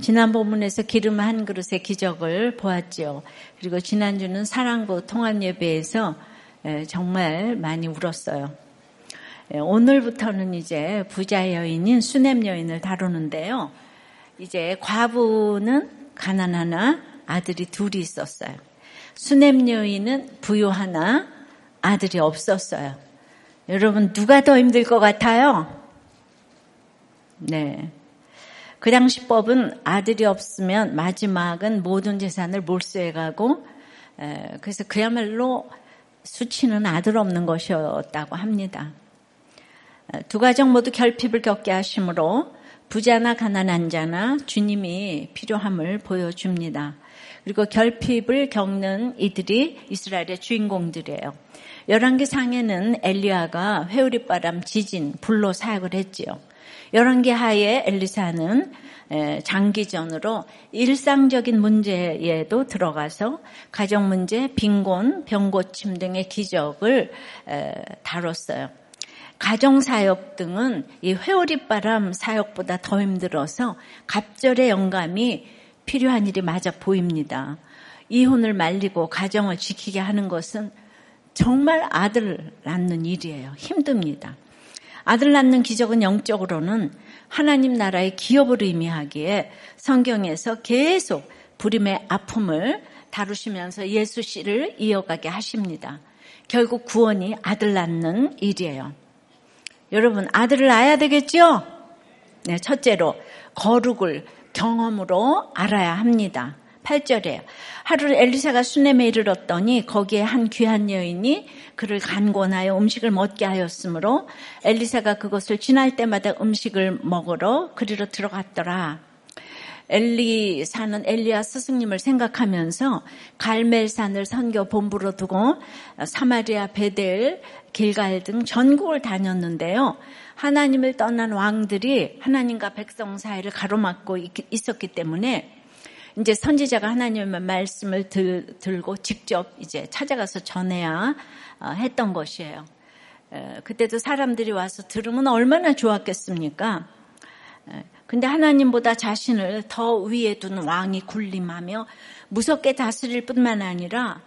지난 본문에서 기름 한 그릇의 기적을 보았지요. 그리고 지난주는 사랑부 통합 예배에서 정말 많이 울었어요. 오늘부터는 이제 부자 여인인 수냄 여인을 다루는데요. 이제 과부는 가난 하나, 아들이 둘이 있었어요. 수냄 여인은 부유 하나, 아들이 없었어요. 여러분, 누가 더 힘들 것 같아요? 네. 그 당시 법은 아들이 없으면 마지막은 모든 재산을 몰수해 가고 그래서 그야말로 수치는 아들 없는 것이었다고 합니다. 두 가정 모두 결핍을 겪게 하심으로 부자나 가난한 자나 주님이 필요함을 보여줍니다. 그리고 결핍을 겪는 이들이 이스라엘의 주인공들이에요. 열왕기 상에는 엘리야가 회오리 바람, 지진, 불로 사역을 했지요. 열왕기 하에 엘리사는 장기전으로 일상적인 문제에도 들어가서 가정 문제, 빈곤, 병고침 등의 기적을 다뤘어요. 가정 사역 등은 이 회오리바람 사역보다 더 힘들어서 갑절의 영감이 필요한 일이 맞아 보입니다. 이혼을 말리고 가정을 지키게 하는 것은 정말 아들 낳는 일이에요. 힘듭니다. 아들 낳는 기적은 영적으로는 하나님 나라의 기업을 의미하기에 성경에서 계속 부림의 아픔을 다루시면서 예수 씨를 이어가게 하십니다. 결국 구원이 아들 낳는 일이에요. 여러분, 아들을 낳아야 되겠죠? 네, 첫째로 거룩을 경험으로 알아야 합니다. 8절에요. 하루 엘리사가 수넴에 이르렀더니 거기에 한 귀한 여인이 그를 간권하여 음식을 먹게 하였으므로 엘리사가 그것을 지날 때마다 음식을 먹으러 그리로 들어갔더라. 엘리사는 엘리야 스승님을 생각하면서 갈멜산을 선교 본부로 두고 사마리아 베델 길갈 등 전국을 다녔는데요. 하나님을 떠난 왕들이 하나님과 백성 사이를 가로막고 있었기 때문에 이제 선지자가 하나님의 말씀을 들, 들고 직접 이제 찾아가서 전해야 어, 했던 것이에요. 그때도 사람들이 와서 들으면 얼마나 좋았겠습니까? 근데 하나님보다 자신을 더 위에 둔 왕이 군림하며 무섭게 다스릴 뿐만 아니라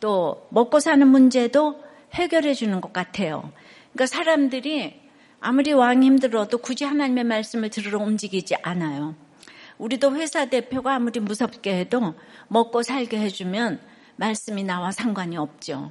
또 먹고 사는 문제도 해결해 주는 것 같아요. 그러니까 사람들이 아무리 왕이 힘들어도 굳이 하나님의 말씀을 들으러 움직이지 않아요. 우리도 회사 대표가 아무리 무섭게 해도 먹고 살게 해주면 말씀이 나와 상관이 없죠.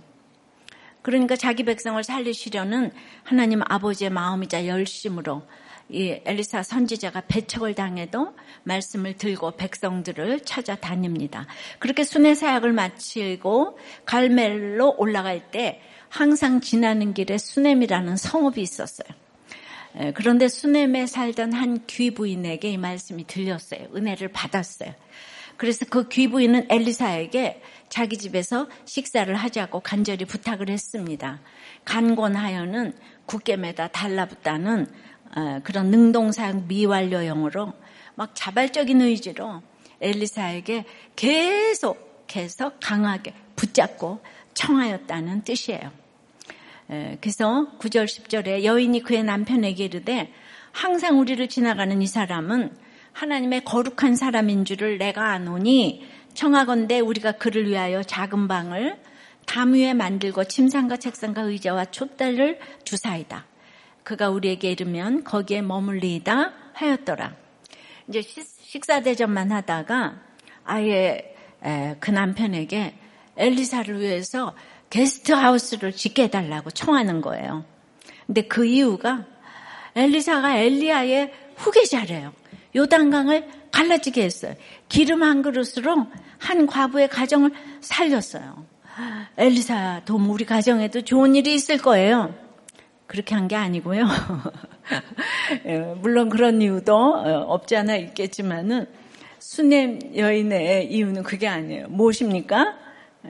그러니까 자기 백성을 살리시려는 하나님 아버지의 마음이자 열심으로 이 엘리사 선지자가 배척을 당해도 말씀을 들고 백성들을 찾아다닙니다. 그렇게 순회 사역을 마치고 갈멜로 올라갈 때 항상 지나는 길에 수넴이라는 성읍이 있었어요. 그런데 수넴에 살던 한 귀부인에게 이 말씀이 들렸어요. 은혜를 받았어요. 그래서 그 귀부인은 엘리사에게 자기 집에서 식사를 하자고 간절히 부탁을 했습니다. 간곤하여는 굳게 매다 달라붙다는 어, 그런 능동사역 미완료형으로 막 자발적인 의지로 엘리사에게 계속해서 강하게 붙잡고 청하였다는 뜻이에요. 그래서 9절 10절에 여인이 그의 남편에게 이르되 항상 우리를 지나가는 이 사람은 하나님의 거룩한 사람인 줄을 내가 아노니 청하건대 우리가 그를 위하여 작은 방을 담 위에 만들고 침상과 책상과 의자와 촛대를 주사이다. 그가 우리에게 이르면 거기에 머물리이다 하였더라. 이제 식사 대접만 하다가 아예 그 남편에게 엘리사를 위해서 게스트하우스를 짓게 해달라고 청하는 거예요. 근데 그 이유가 엘리사가 엘리야의 후계자래요. 요단강을 갈라지게 했어요. 기름 한 그릇으로 한 과부의 가정을 살렸어요. 엘리사 도움 우리 가정에도 좋은 일이 있을 거예요. 그렇게 한 게 아니고요. 예, 물론 그런 이유도 어, 없지 않아 있겠지만은 수냄 여인의 이유는 그게 아니에요. 무엇입니까?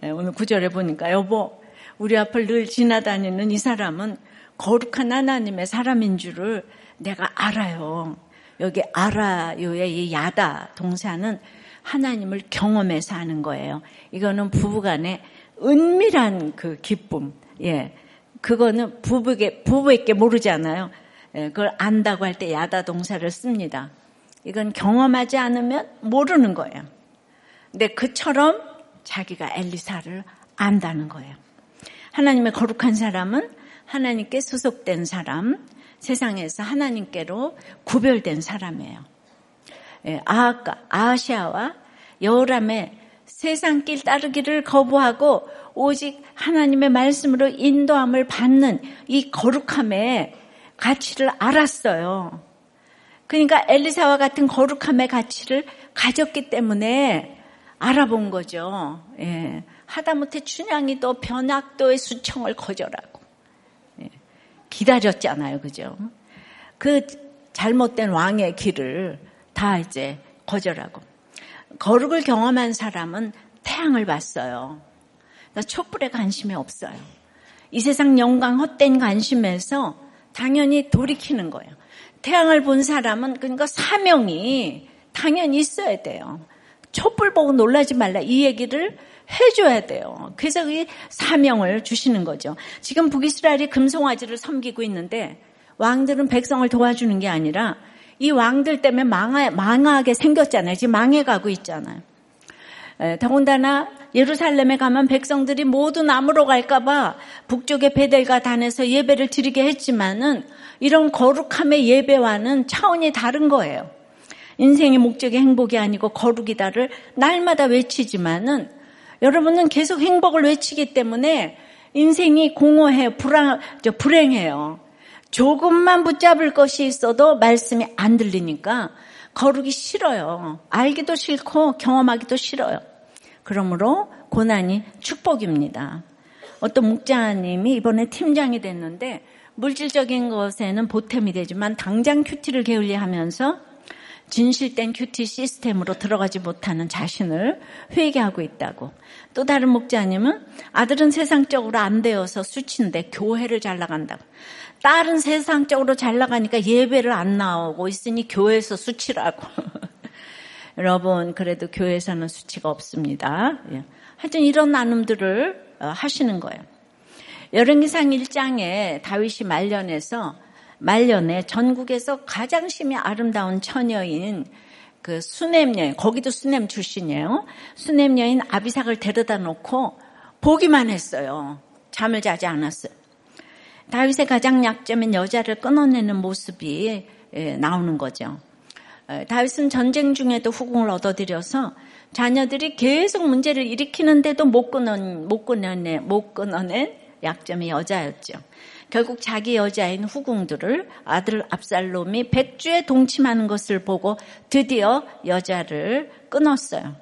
예, 오늘 구절에 보니까 여보 우리 앞을 늘 지나다니는 이 사람은 거룩한 하나님의 사람인 줄을 내가 알아요. 여기 알아요의 이 야다 동사는 하나님을 경험해서 하는 거예요. 이거는 부부간의 은밀한 그 기쁨. 예. 그거는 부부에게, 부부에게 모르잖아요. 예. 그걸 안다고 할 때 야다 동사를 씁니다. 이건 경험하지 않으면 모르는 거예요. 근데 그처럼 자기가 엘리사를 안다는 거예요. 하나님의 거룩한 사람은 하나님께 소속된 사람, 세상에서 하나님께로 구별된 사람이에요. 예, 아하가, 아시아와 여호람의 세상 길 따르기를 거부하고 오직 하나님의 말씀으로 인도함을 받는 이 거룩함의 가치를 알았어요. 그러니까 엘리사와 같은 거룩함의 가치를 가졌기 때문에 알아본 거죠. 예. 하다못해 춘향이 또 변학도의 수청을 거절하고 예. 기다렸잖아요, 그죠? 그 잘못된 왕의 길을 다 이제 거절하고 거룩을 경험한 사람은 태양을 봤어요. 그러니까 촛불에 관심이 없어요. 이 세상 영광 헛된 관심에서 당연히 돌이키는 거예요. 태양을 본 사람은 그러니까 사명이 당연히 있어야 돼요. 촛불 보고 놀라지 말라 이 얘기를 해줘야 돼요. 그래서 이 사명을 주시는 거죠. 지금 북이스라엘이 금송아지를 섬기고 있는데 왕들은 백성을 도와주는 게 아니라 이 왕들 때문에 망하, 망하게 생겼잖아요. 지금 망해가고 있잖아요. 에, 더군다나 예루살렘에 가면 백성들이 모두 남으로 갈까봐 북쪽의 베델과 단에서 예배를 드리게 했지만은 이런 거룩함의 예배와는 차원이 다른 거예요. 인생의 목적이 행복이 아니고 거룩이다를 날마다 외치지만은 여러분은 계속 행복을 외치기 때문에 인생이 공허해 불안, 불행해요. 조금만 붙잡을 것이 있어도 말씀이 안 들리니까 거룩이 싫어요. 알기도 싫고 경험하기도 싫어요. 그러므로 고난이 축복입니다. 어떤 목자님이 이번에 팀장이 됐는데 물질적인 것에는 보탬이 되지만 당장 큐티를 게을리 하면서 진실된 큐티 시스템으로 들어가지 못하는 자신을 회개하고 있다고. 또 다른 목자님은 아들은 세상적으로 안 되어서 수치인데 교회를 잘 나간다고. 딸은 세상적으로 잘 나가니까 예배를 안 나오고 있으니 교회에서 수치라고. 여러분, 그래도 교회에서는 수치가 없습니다. 예. 하여튼 이런 나눔들을 어, 하시는 거예요. 여름기상 1장에 다윗이 말년에서 말년에 전국에서 가장 심히 아름다운 처녀인 그 수냄 여인, 거기도 수냄 출신이에요. 수냄 여인 아비삭을 데려다 놓고 보기만 했어요. 잠을 자지 않았어요. 다윗의 가장 약점인 여자를 끊어내는 모습이 예, 나오는 거죠. 어, 다윗은 전쟁 중에도 후궁을 얻어들여서 자녀들이 계속 문제를 일으키는데도 못 끊어낸, 못 끊어낸, 못 끊어낸 약점이 여자였죠. 결국 자기 여자인 후궁들을 아들 압살롬이 백주에 동침하는 것을 보고 드디어 여자를 끊었어요.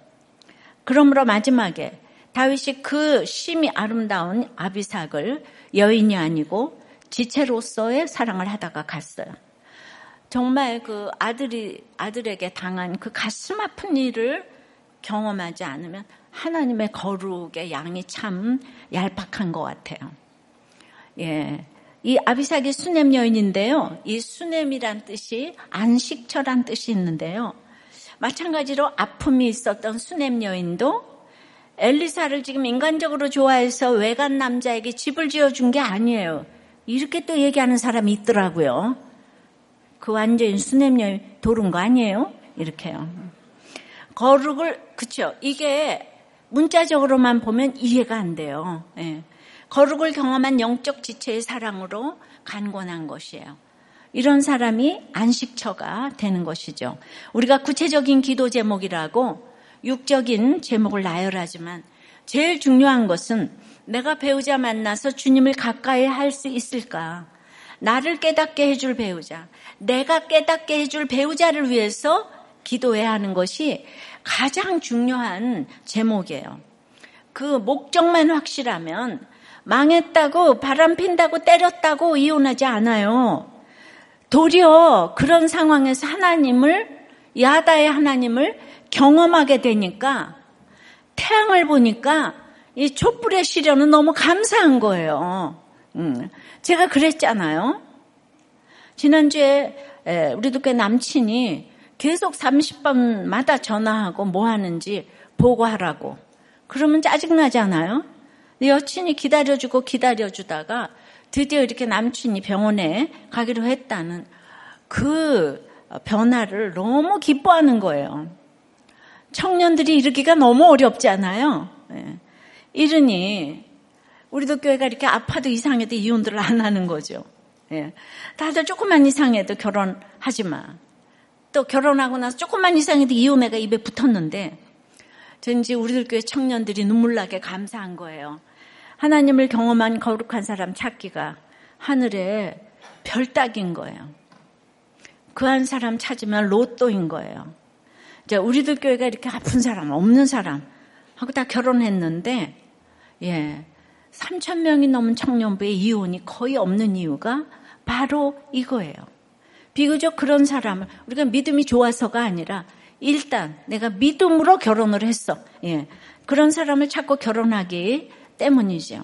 그러므로 마지막에 다윗이 그 심히 아름다운 아비삭을 여인이 아니고 지체로서의 사랑을 하다가 갔어요. 정말 그 아들이 아들에게 당한 그 가슴 아픈 일을 경험하지 않으면 하나님의 거룩의 양이 참 얄팍한 것 같아요. 예. 이 아비삭이 수냄 여인인데요. 이 수냄이란 뜻이 안식처란 뜻이 있는데요. 마찬가지로 아픔이 있었던 수냄 여인도 엘리사를 지금 인간적으로 좋아해서 외간 남자에게 집을 지어준 게 아니에요. 이렇게 또 얘기하는 사람이 있더라고요. 그 완전히 수냄 여인 도른 거 아니에요? 이렇게요. 거룩을 그쵸? 이게 문자적으로만 보면 이해가 안 돼요. 예. 거룩을 경험한 영적 지체의 사랑으로 간권한 것이에요. 이런 사람이 안식처가 되는 것이죠. 우리가 구체적인 기도 제목이라고 육적인 제목을 나열하지만 제일 중요한 것은 내가 배우자 만나서 주님을 가까이 할 수 있을까? 나를 깨닫게 해줄 배우자, 내가 깨닫게 해줄 배우자를 위해서 기도해야 하는 것이 가장 중요한 제목이에요. 그 목적만 확실하면 망했다고 바람 핀다고 때렸다고 이혼하지 않아요. 도리어 그런 상황에서 하나님을 야다의 하나님을 경험하게 되니까 태양을 보니까 이 촛불의 시련은 너무 감사한 거예요. 음, 제가 그랬잖아요. 지난주에 우리 도교 남친이 계속 30번마다 전화하고 뭐 하는지 보고하라고. 그러면 짜증나잖아요. 여친이 기다려주고 기다려주다가 드디어 이렇게 남친이 병원에 가기로 했다는 그 변화를 너무 기뻐하는 거예요. 청년들이 이르기가 너무 어렵지 않아요? 예. 이러니 우리도 교회가 이렇게 아파도 이상해도 이혼들을 안 하는 거죠. 예. 다들 조금만 이상해도 결혼하지 마. 또 결혼하고 나서 조금만 이상해도 이혼해가 입에 붙었는데 전지 우리들 교회 청년들이 눈물 나게 감사한 거예요. 하나님을 경험한 거룩한 사람 찾기가 하늘에 별따기인 거예요. 그 한 사람 찾으면 로또인 거예요. 이제 우리들 교회가 이렇게 아픈 사람, 없는 사람 하고 다 결혼했는데, 예. 3천 명이 넘은 청년부의 이혼이 거의 없는 이유가 바로 이거예요. 비교적 그런 사람을 우리가 믿음이 좋아서가 아니라 일단 내가 믿음으로 결혼을 했어. 예. 그런 사람을 찾고 결혼하기 때문이죠.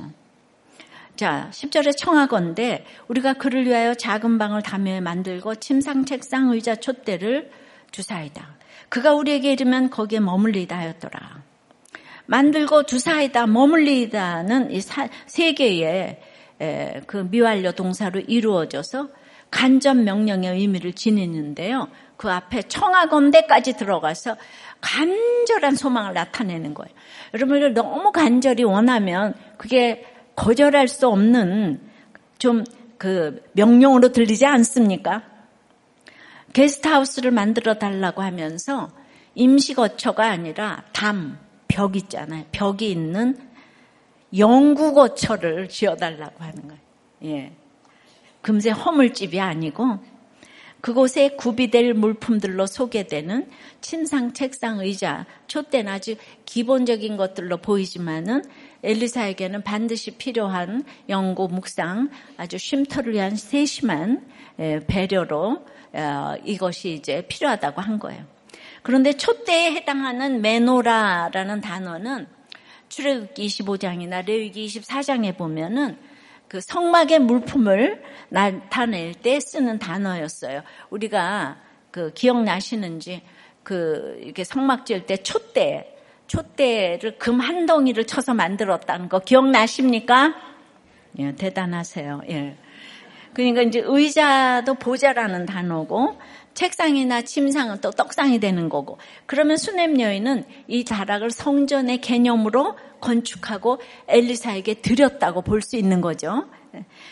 자, 10절에 청하건대 우리가 그를 위하여 작은 방을 담에 만들고 침상, 책상, 의자, 촛대를 주사이다. 그가 우리에게 이르면 거기에 머물리다 하였더라. 만들고 주사이다, 머물리다는 이 세 개의 그 미완료 동사로 이루어져서 간접 명령의 의미를 지니는데요. 그 앞에 청하건대까지 들어가서 간절한 소망을 나타내는 거예요. 여러분들 너무 간절히 원하면 그게 거절할 수 없는 좀 그 명령으로 들리지 않습니까? 게스트하우스를 만들어 달라고 하면서 임시거처가 아니라 담, 벽 있잖아요. 벽이 있는 영구거처를 지어달라고 하는 거예요. 예. 금세 허물집이 아니고 그곳에 구비될 물품들로 소개되는 침상, 책상, 의자, 촛대는 아주 기본적인 것들로 보이지만은 엘리사에게는 반드시 필요한 연고, 묵상, 아주 쉼터를 위한 세심한 배려로 어, 이것이 이제 필요하다고 한 거예요. 그런데 촛대에 해당하는 메노라라는 단어는 출애굽기 25장이나 레위기 24장에 보면은 그 성막의 물품을 나타낼 때 쓰는 단어였어요. 우리가 그 기억나시는지 그 이렇게 성막 지을 때 촛대, 촛대를 금 한 덩이를 쳐서 만들었다는 거 기억나십니까? 예, 대단하세요. 예. 그러니까 이제 의자도 보자라는 단어고 책상이나 침상은 또 떡상이 되는 거고 그러면 수냄 여인은 이 다락을 성전의 개념으로 건축하고 엘리사에게 드렸다고 볼 수 있는 거죠.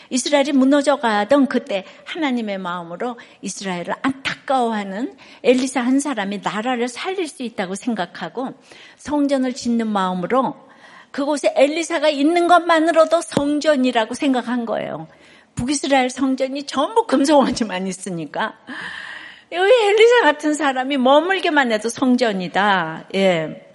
이스라엘이 무너져 가던 그때 하나님의 마음으로 이스라엘을 안타까워하는 엘리사 한 사람이 나라를 살릴 수 있다고 생각하고 성전을 짓는 마음으로 그곳에 엘리사가 있는 것만으로도 성전이라고 생각한 거예요. 북이스라엘 성전이 전부 금송아지만 있으니까 여기 엘리사 같은 사람이 머물게만 해도 성전이다. 예.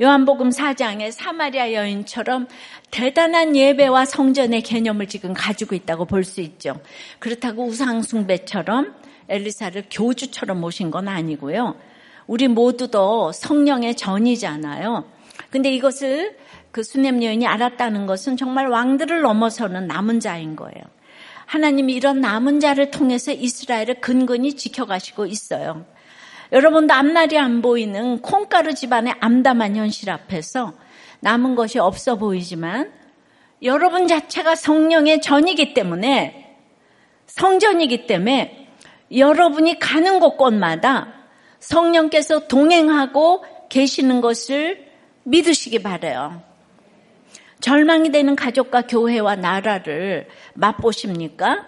요한복음 4장에 사마리아 여인처럼 대단한 예배와 성전의 개념을 지금 가지고 있다고 볼 수 있죠. 그렇다고 우상숭배처럼 엘리사를 교주처럼 모신 건 아니고요. 우리 모두도 성령의 전이잖아요. 근데 이것을 그 수냄 여인이 알았다는 것은 정말 왕들을 넘어서는 남은 자인 거예요. 하나님이 이런 남은 자를 통해서 이스라엘을 근근히 지켜가시고 있어요. 여러분도 앞날이 안 보이는 콩가루 집안의 암담한 현실 앞에서 남은 것이 없어 보이지만 여러분 자체가 성령의 전이기 때문에 성전이기 때문에 여러분이 가는 곳곳마다 성령께서 동행하고 계시는 것을 믿으시기 바래요. 절망이 되는 가족과 교회와 나라를 맛보십니까?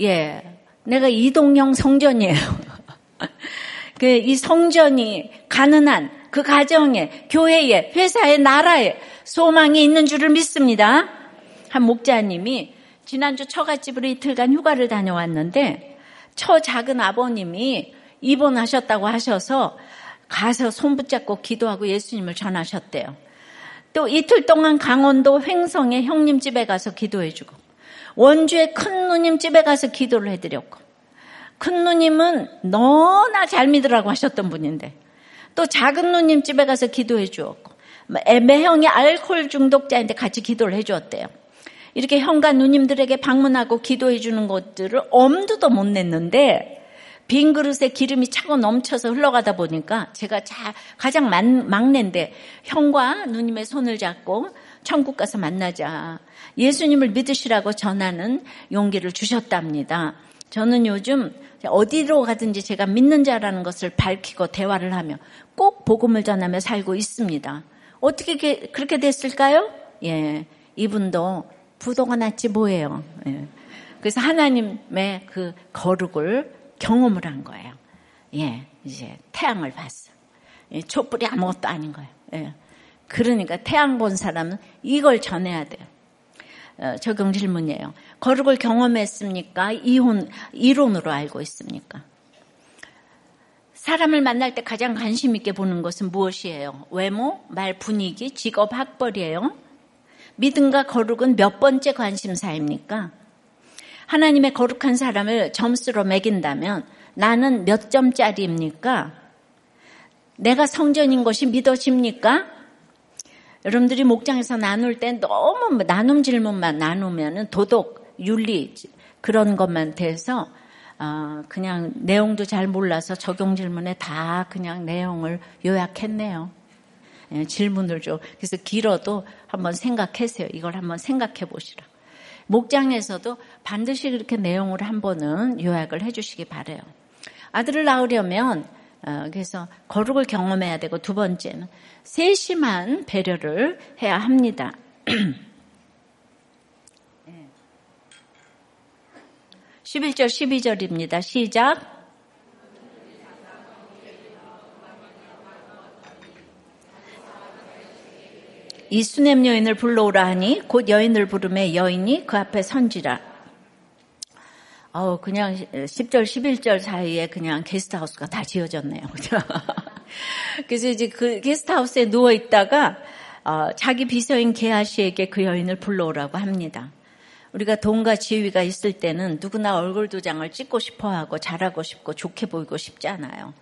예. 내가 이동형 성전이에요. 그 이 성전이 가능한 그 가정에, 교회에, 회사에, 나라에 소망이 있는 줄을 믿습니다. 한 목자님이 지난주 처갓집으로 이틀간 휴가를 다녀왔는데 처 작은 아버님이 입원하셨다고 하셔서 가서 손 붙잡고 기도하고 예수님을 전하셨대요. 또 이틀 동안 강원도 횡성의 형님 집에 가서 기도해주고 원주의 큰 누님 집에 가서 기도를 해드렸고 큰 누님은 너나 잘 믿으라고 하셨던 분인데 또 작은 누님 집에 가서 기도해 주었고 매형이 알코올 중독자인데 같이 기도를 해 주었대요. 이렇게 형과 누님들에게 방문하고 기도해 주는 것들을 엄두도 못 냈는데 빈 그릇에 기름이 차고 넘쳐서 흘러가다 보니까 제가 자, 가장 막내인데 형과 누님의 손을 잡고 천국 가서 만나자. 예수님을 믿으시라고 전하는 용기를 주셨답니다. 저는 요즘 어디로 가든지 제가 믿는 자라는 것을 밝히고 대화를 하며 꼭 복음을 전하며 살고 있습니다. 어떻게 그렇게 됐을까요? 예, 이분도 부도가 났지 뭐예요. 예. 그래서 하나님의 그 거룩을 경험을 한 거예요. 예, 이제 태양을 봤어. 예, 촛불이 아무것도 아닌 거예요. 예. 그러니까 태양 본 사람은 이걸 전해야 돼요. 어, 적용 질문이에요. 거룩을 경험했습니까? 이혼, 이론으로 알고 있습니까? 사람을 만날 때 가장 관심 있게 보는 것은 무엇이에요? 외모, 말 분위기, 직업, 학벌이에요? 믿음과 거룩은 몇 번째 관심사입니까? 하나님의 거룩한 사람을 점수로 매긴다면 나는 몇 점짜리입니까? 내가 성전인 것이 믿어집니까? 여러분들이 목장에서 나눌 때 너무 뭐 나눔 질문만 나누면은 도덕, 윤리 그런 것만 돼서 어, 그냥 내용도 잘 몰라서 적용 질문에 다 그냥 내용을 요약했네요. 예, 질문을 좀 그래서 길어도 한번 생각하세요. 이걸 한번 생각해 보시라. 목장에서도 반드시 그렇게 내용을 한 번은 요약을 해주시기 바래요. 아들을 낳으려면 어, 그래서 거룩을 경험해야 되고 두 번째는 세심한 배려를 해야 합니다. 11절 12절입니다. 시작. 이 수냄 여인을 불러오라 하니 곧 여인을 부르매 여인이 그 앞에 선지라. 어 그냥 10절, 11절 사이에 그냥 게스트하우스가 다 지어졌네요. 그죠? 그래서 이제 그 게스트하우스에 누워 있다가 어, 자기 비서인 게하시에게 그 여인을 불러오라고 합니다. 우리가 돈과 지위가 있을 때는 누구나 얼굴 도장을 찍고 싶어 하고 잘하고 싶고 좋게 보이고 싶지 않아요.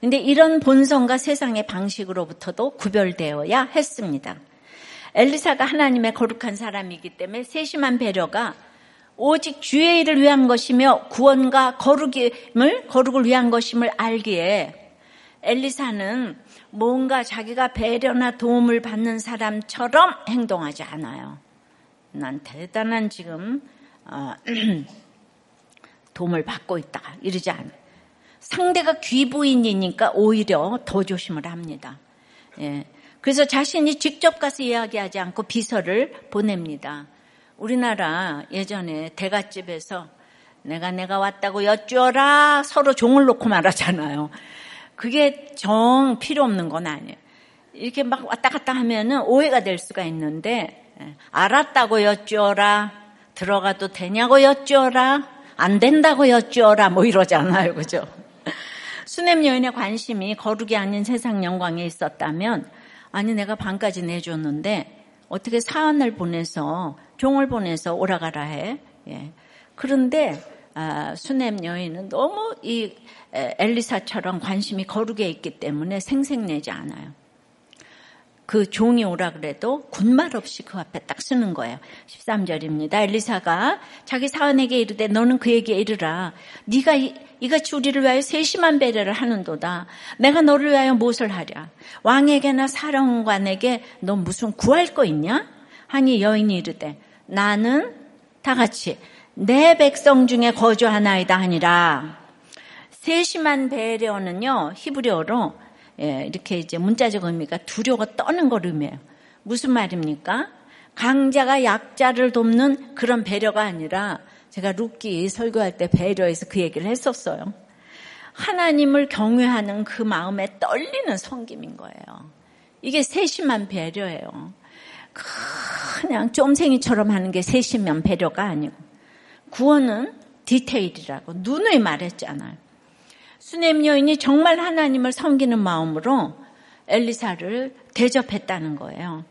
근데 이런 본성과 세상의 방식으로부터도 구별되어야 했습니다. 엘리사가 하나님의 거룩한 사람이기 때문에 세심한 배려가 오직 주의 일을 위한 것이며 구원과 거룩임을 거룩을 위한 것임을 알기에 엘리사는 뭔가 자기가 배려나 도움을 받는 사람처럼 행동하지 않아요. 난 대단한 지금 어, 도움을 받고 있다 이러지 않아요. 상대가 귀부인이니까 오히려 더 조심을 합니다. 예. 그래서 자신이 직접 가서 이야기하지 않고 비서를 보냅니다. 우리나라 예전에 대갓집에서 내가 내가 왔다고 여쭈어라 서로 종을 놓고 말하잖아요. 그게 정 필요 없는 건 아니에요. 이렇게 막 왔다 갔다 하면은 오해가 될 수가 있는데 예, 알았다고 여쭈어라 들어가도 되냐고 여쭈어라 안 된다고 여쭈어라 뭐 이러잖아요. 그죠? 수냄 여인의 관심이 거룩이 아닌 세상 영광에 있었다면 아니 내가 반까지 내줬는데 어떻게 사안을 보내서 종을 보내서 오라가라 해. 예. 그런데 아, 수냄 여인은 너무 이 엘리사처럼 관심이 거룩에 있기 때문에 생색내지 않아요. 그 종이 오라 그래도 군말 없이 그 앞에 딱 쓰는 거예요. 13절입니다. 엘리사가 자기 사원에게 이르되 너는 그에게 이르라. 네가 이, 이같이 우리를 위하여 세심한 배려를 하는도다. 내가 너를 위하여 무엇을 하랴? 왕에게나 사령관에게 너 무슨 구할 거 있냐? 하니 여인이 이르되 나는 다 같이 내 백성 중에 거주하나이다 하니라. 세심한 배려는요 히브리어로 예, 이렇게 이제 문자적 의미가 두려워 떠는 걸 의미해요. 무슨 말입니까? 강자가 약자를 돕는 그런 배려가 아니라 제가 룻기 설교할 때 배려해서 그 얘기를 했었어요. 하나님을 경외하는 그 마음에 떨리는 섬김인 거예요. 이게 세심한 배려예요. 그냥 쫌생이처럼 하는 게 세심한 배려가 아니고 구원은 디테일이라고 누누이 말했잖아요. 수넴 여인이 정말 하나님을 섬기는 마음으로 엘리사를 대접했다는 거예요.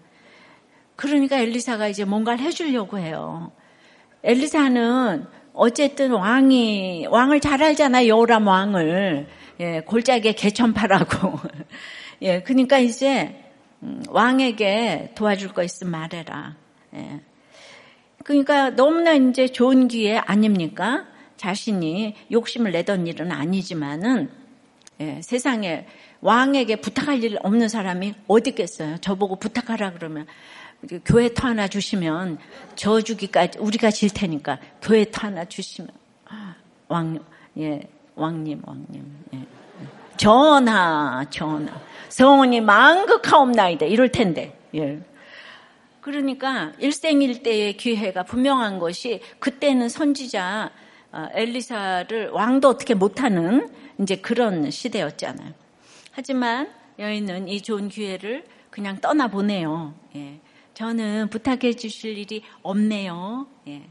그러니까 엘리사가 이제 뭔가를 해주려고 해요. 엘리사는 어쨌든 왕이 왕을 잘 알잖아 요람 왕을 예, 골짜기에 개천파라고 예, 그러니까 이제 음, 왕에게 도와줄 거 있으면 말해라. 예. 그러니까 너무나 이제 좋은 기회 아닙니까? 자신이 욕심을 내던 일은 아니지만은 예, 세상에 왕에게 부탁할 일 없는 사람이 어디 있겠어요? 저보고 부탁하라 그러면 교회 터 하나 주시면 저 주기까지 우리가 질 테니까 교회 터 하나 주시면 왕 예, 왕님, 왕님. 예. 전하, 전하. 성원이 망극하옵나이다. 이럴 텐데. 예. 그러니까 일생일대의 기회가 분명한 것이 그때는 선지자 어, 엘리사를 왕도 어떻게 못하는 이제 그런 시대였잖아요. 하지만 여인은 이 좋은 기회를 그냥 떠나보내요. 예. 저는 부탁해 주실 일이 없네요. 예.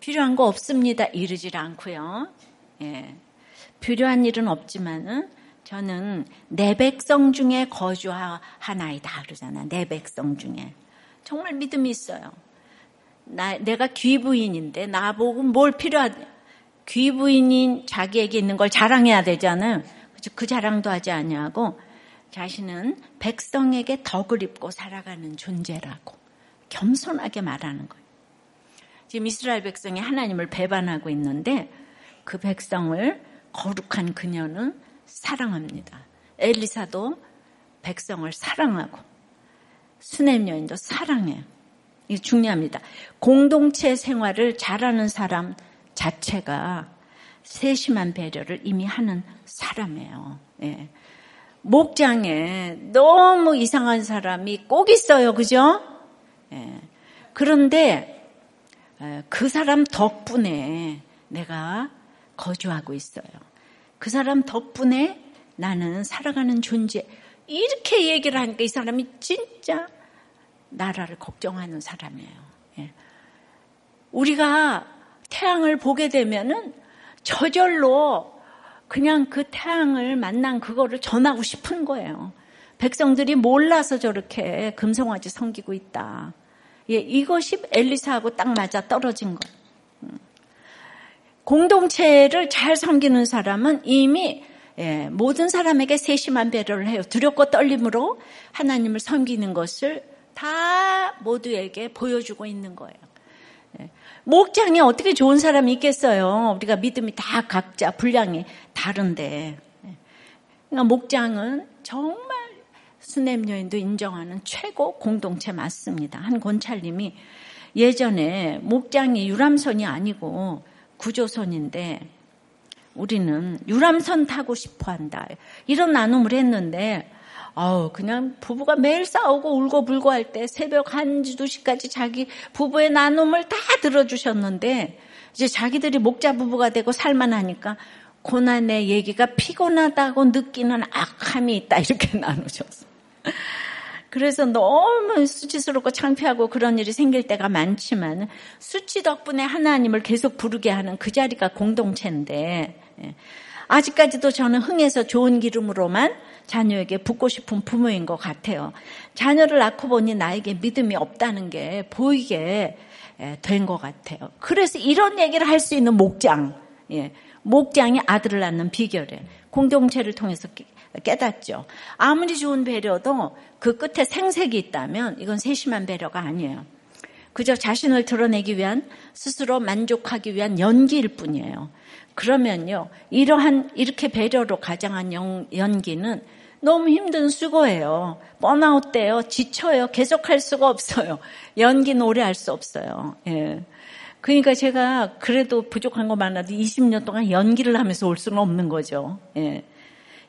필요한 거 없습니다. 이르질 않고요. 예. 필요한 일은 없지만은 저는 내 백성 중에 거주하나이다 그러잖아. 내 백성 중에. 정말 믿음이 있어요. 나, 내가 귀부인인데 나보고 뭘 필요하냐. 귀부인인 자기에게 있는 걸 자랑해야 되잖아요. 그 자랑도 하지 않냐고 자신은 백성에게 덕을 입고 살아가는 존재라고 겸손하게 말하는 거예요. 지금 이스라엘 백성이 하나님을 배반하고 있는데 그 백성을 거룩한 그녀는 사랑합니다. 엘리사도 백성을 사랑하고 수냄 여인도 사랑해요. 이게 중요합니다. 공동체 생활을 잘하는 사람 자체가 세심한 배려를 이미 하는 사람이에요. 예. 목장에 너무 이상한 사람이 꼭 있어요. 그죠? 예. 그런데 그 사람 덕분에 내가 거주하고 있어요. 그 사람 덕분에 나는 살아가는 존재. 이렇게 얘기를 하니까 이 사람이 진짜 나라를 걱정하는 사람이에요. 예. 우리가 태양을 보게 되면은 저절로 그냥 그 태양을 만난 그거를 전하고 싶은 거예요. 백성들이 몰라서 저렇게 금성화지 섬기고 있다. 예, 이것이 엘리사하고 딱 맞아 떨어진 거예요. 음. 공동체를 잘 섬기는 사람은 이미 예, 모든 사람에게 세심한 배려를 해요. 두렵고 떨림으로 하나님을 섬기는 것을 다 모두에게 보여주고 있는 거예요. 예. 목장에 어떻게 좋은 사람이 있겠어요? 우리가 믿음이 다 각자 분량이 다른데. 예. 그러니까 목장은 정말 스냅 여인도 인정하는 최고 공동체 맞습니다. 한 권찰님이 예전에 목장이 유람선이 아니고 구조선인데 우리는 유람선 타고 싶어 한다. 이런 나눔을 했는데 아우 그냥 부부가 매일 싸우고 울고 불고 할 때 새벽 1시 2시까지 자기 부부의 나눔을 다 들어주셨는데 이제 자기들이 목자 부부가 되고 살만하니까 고난의 얘기가 피곤하다고 느끼는 악함이 있다 이렇게 나누셨어. 그래서 너무 수치스럽고 창피하고 그런 일이 생길 때가 많지만 수치 덕분에 하나님을 계속 부르게 하는 그 자리가 공동체인데 예. 아직까지도 저는 흥해서 좋은 기름으로만 자녀에게 붓고 싶은 부모인 것 같아요. 자녀를 낳고 보니 나에게 믿음이 없다는 게 보이게 예, 된것 같아요. 그래서 이런 얘기를 할 수 있는 목장, 예. 목장이 아들을 낳는 비결에 공동체를 통해서 깨닫죠. 아무리 좋은 배려도 그 끝에 생색이 있다면 이건 세심한 배려가 아니에요. 그저 자신을 드러내기 위한 스스로 만족하기 위한 연기일 뿐이에요. 그러면요, 이러한 이렇게 배려로 가장한 연기는 너무 힘든 수고예요. 번아웃 돼요. 지쳐요. 계속 할 수가 없어요. 연기는 오래 할 수 없어요. 예. 그러니까 제가 그래도 부족한 거 많아도 20년 동안 연기를 하면서 올 수는 없는 거죠. 예.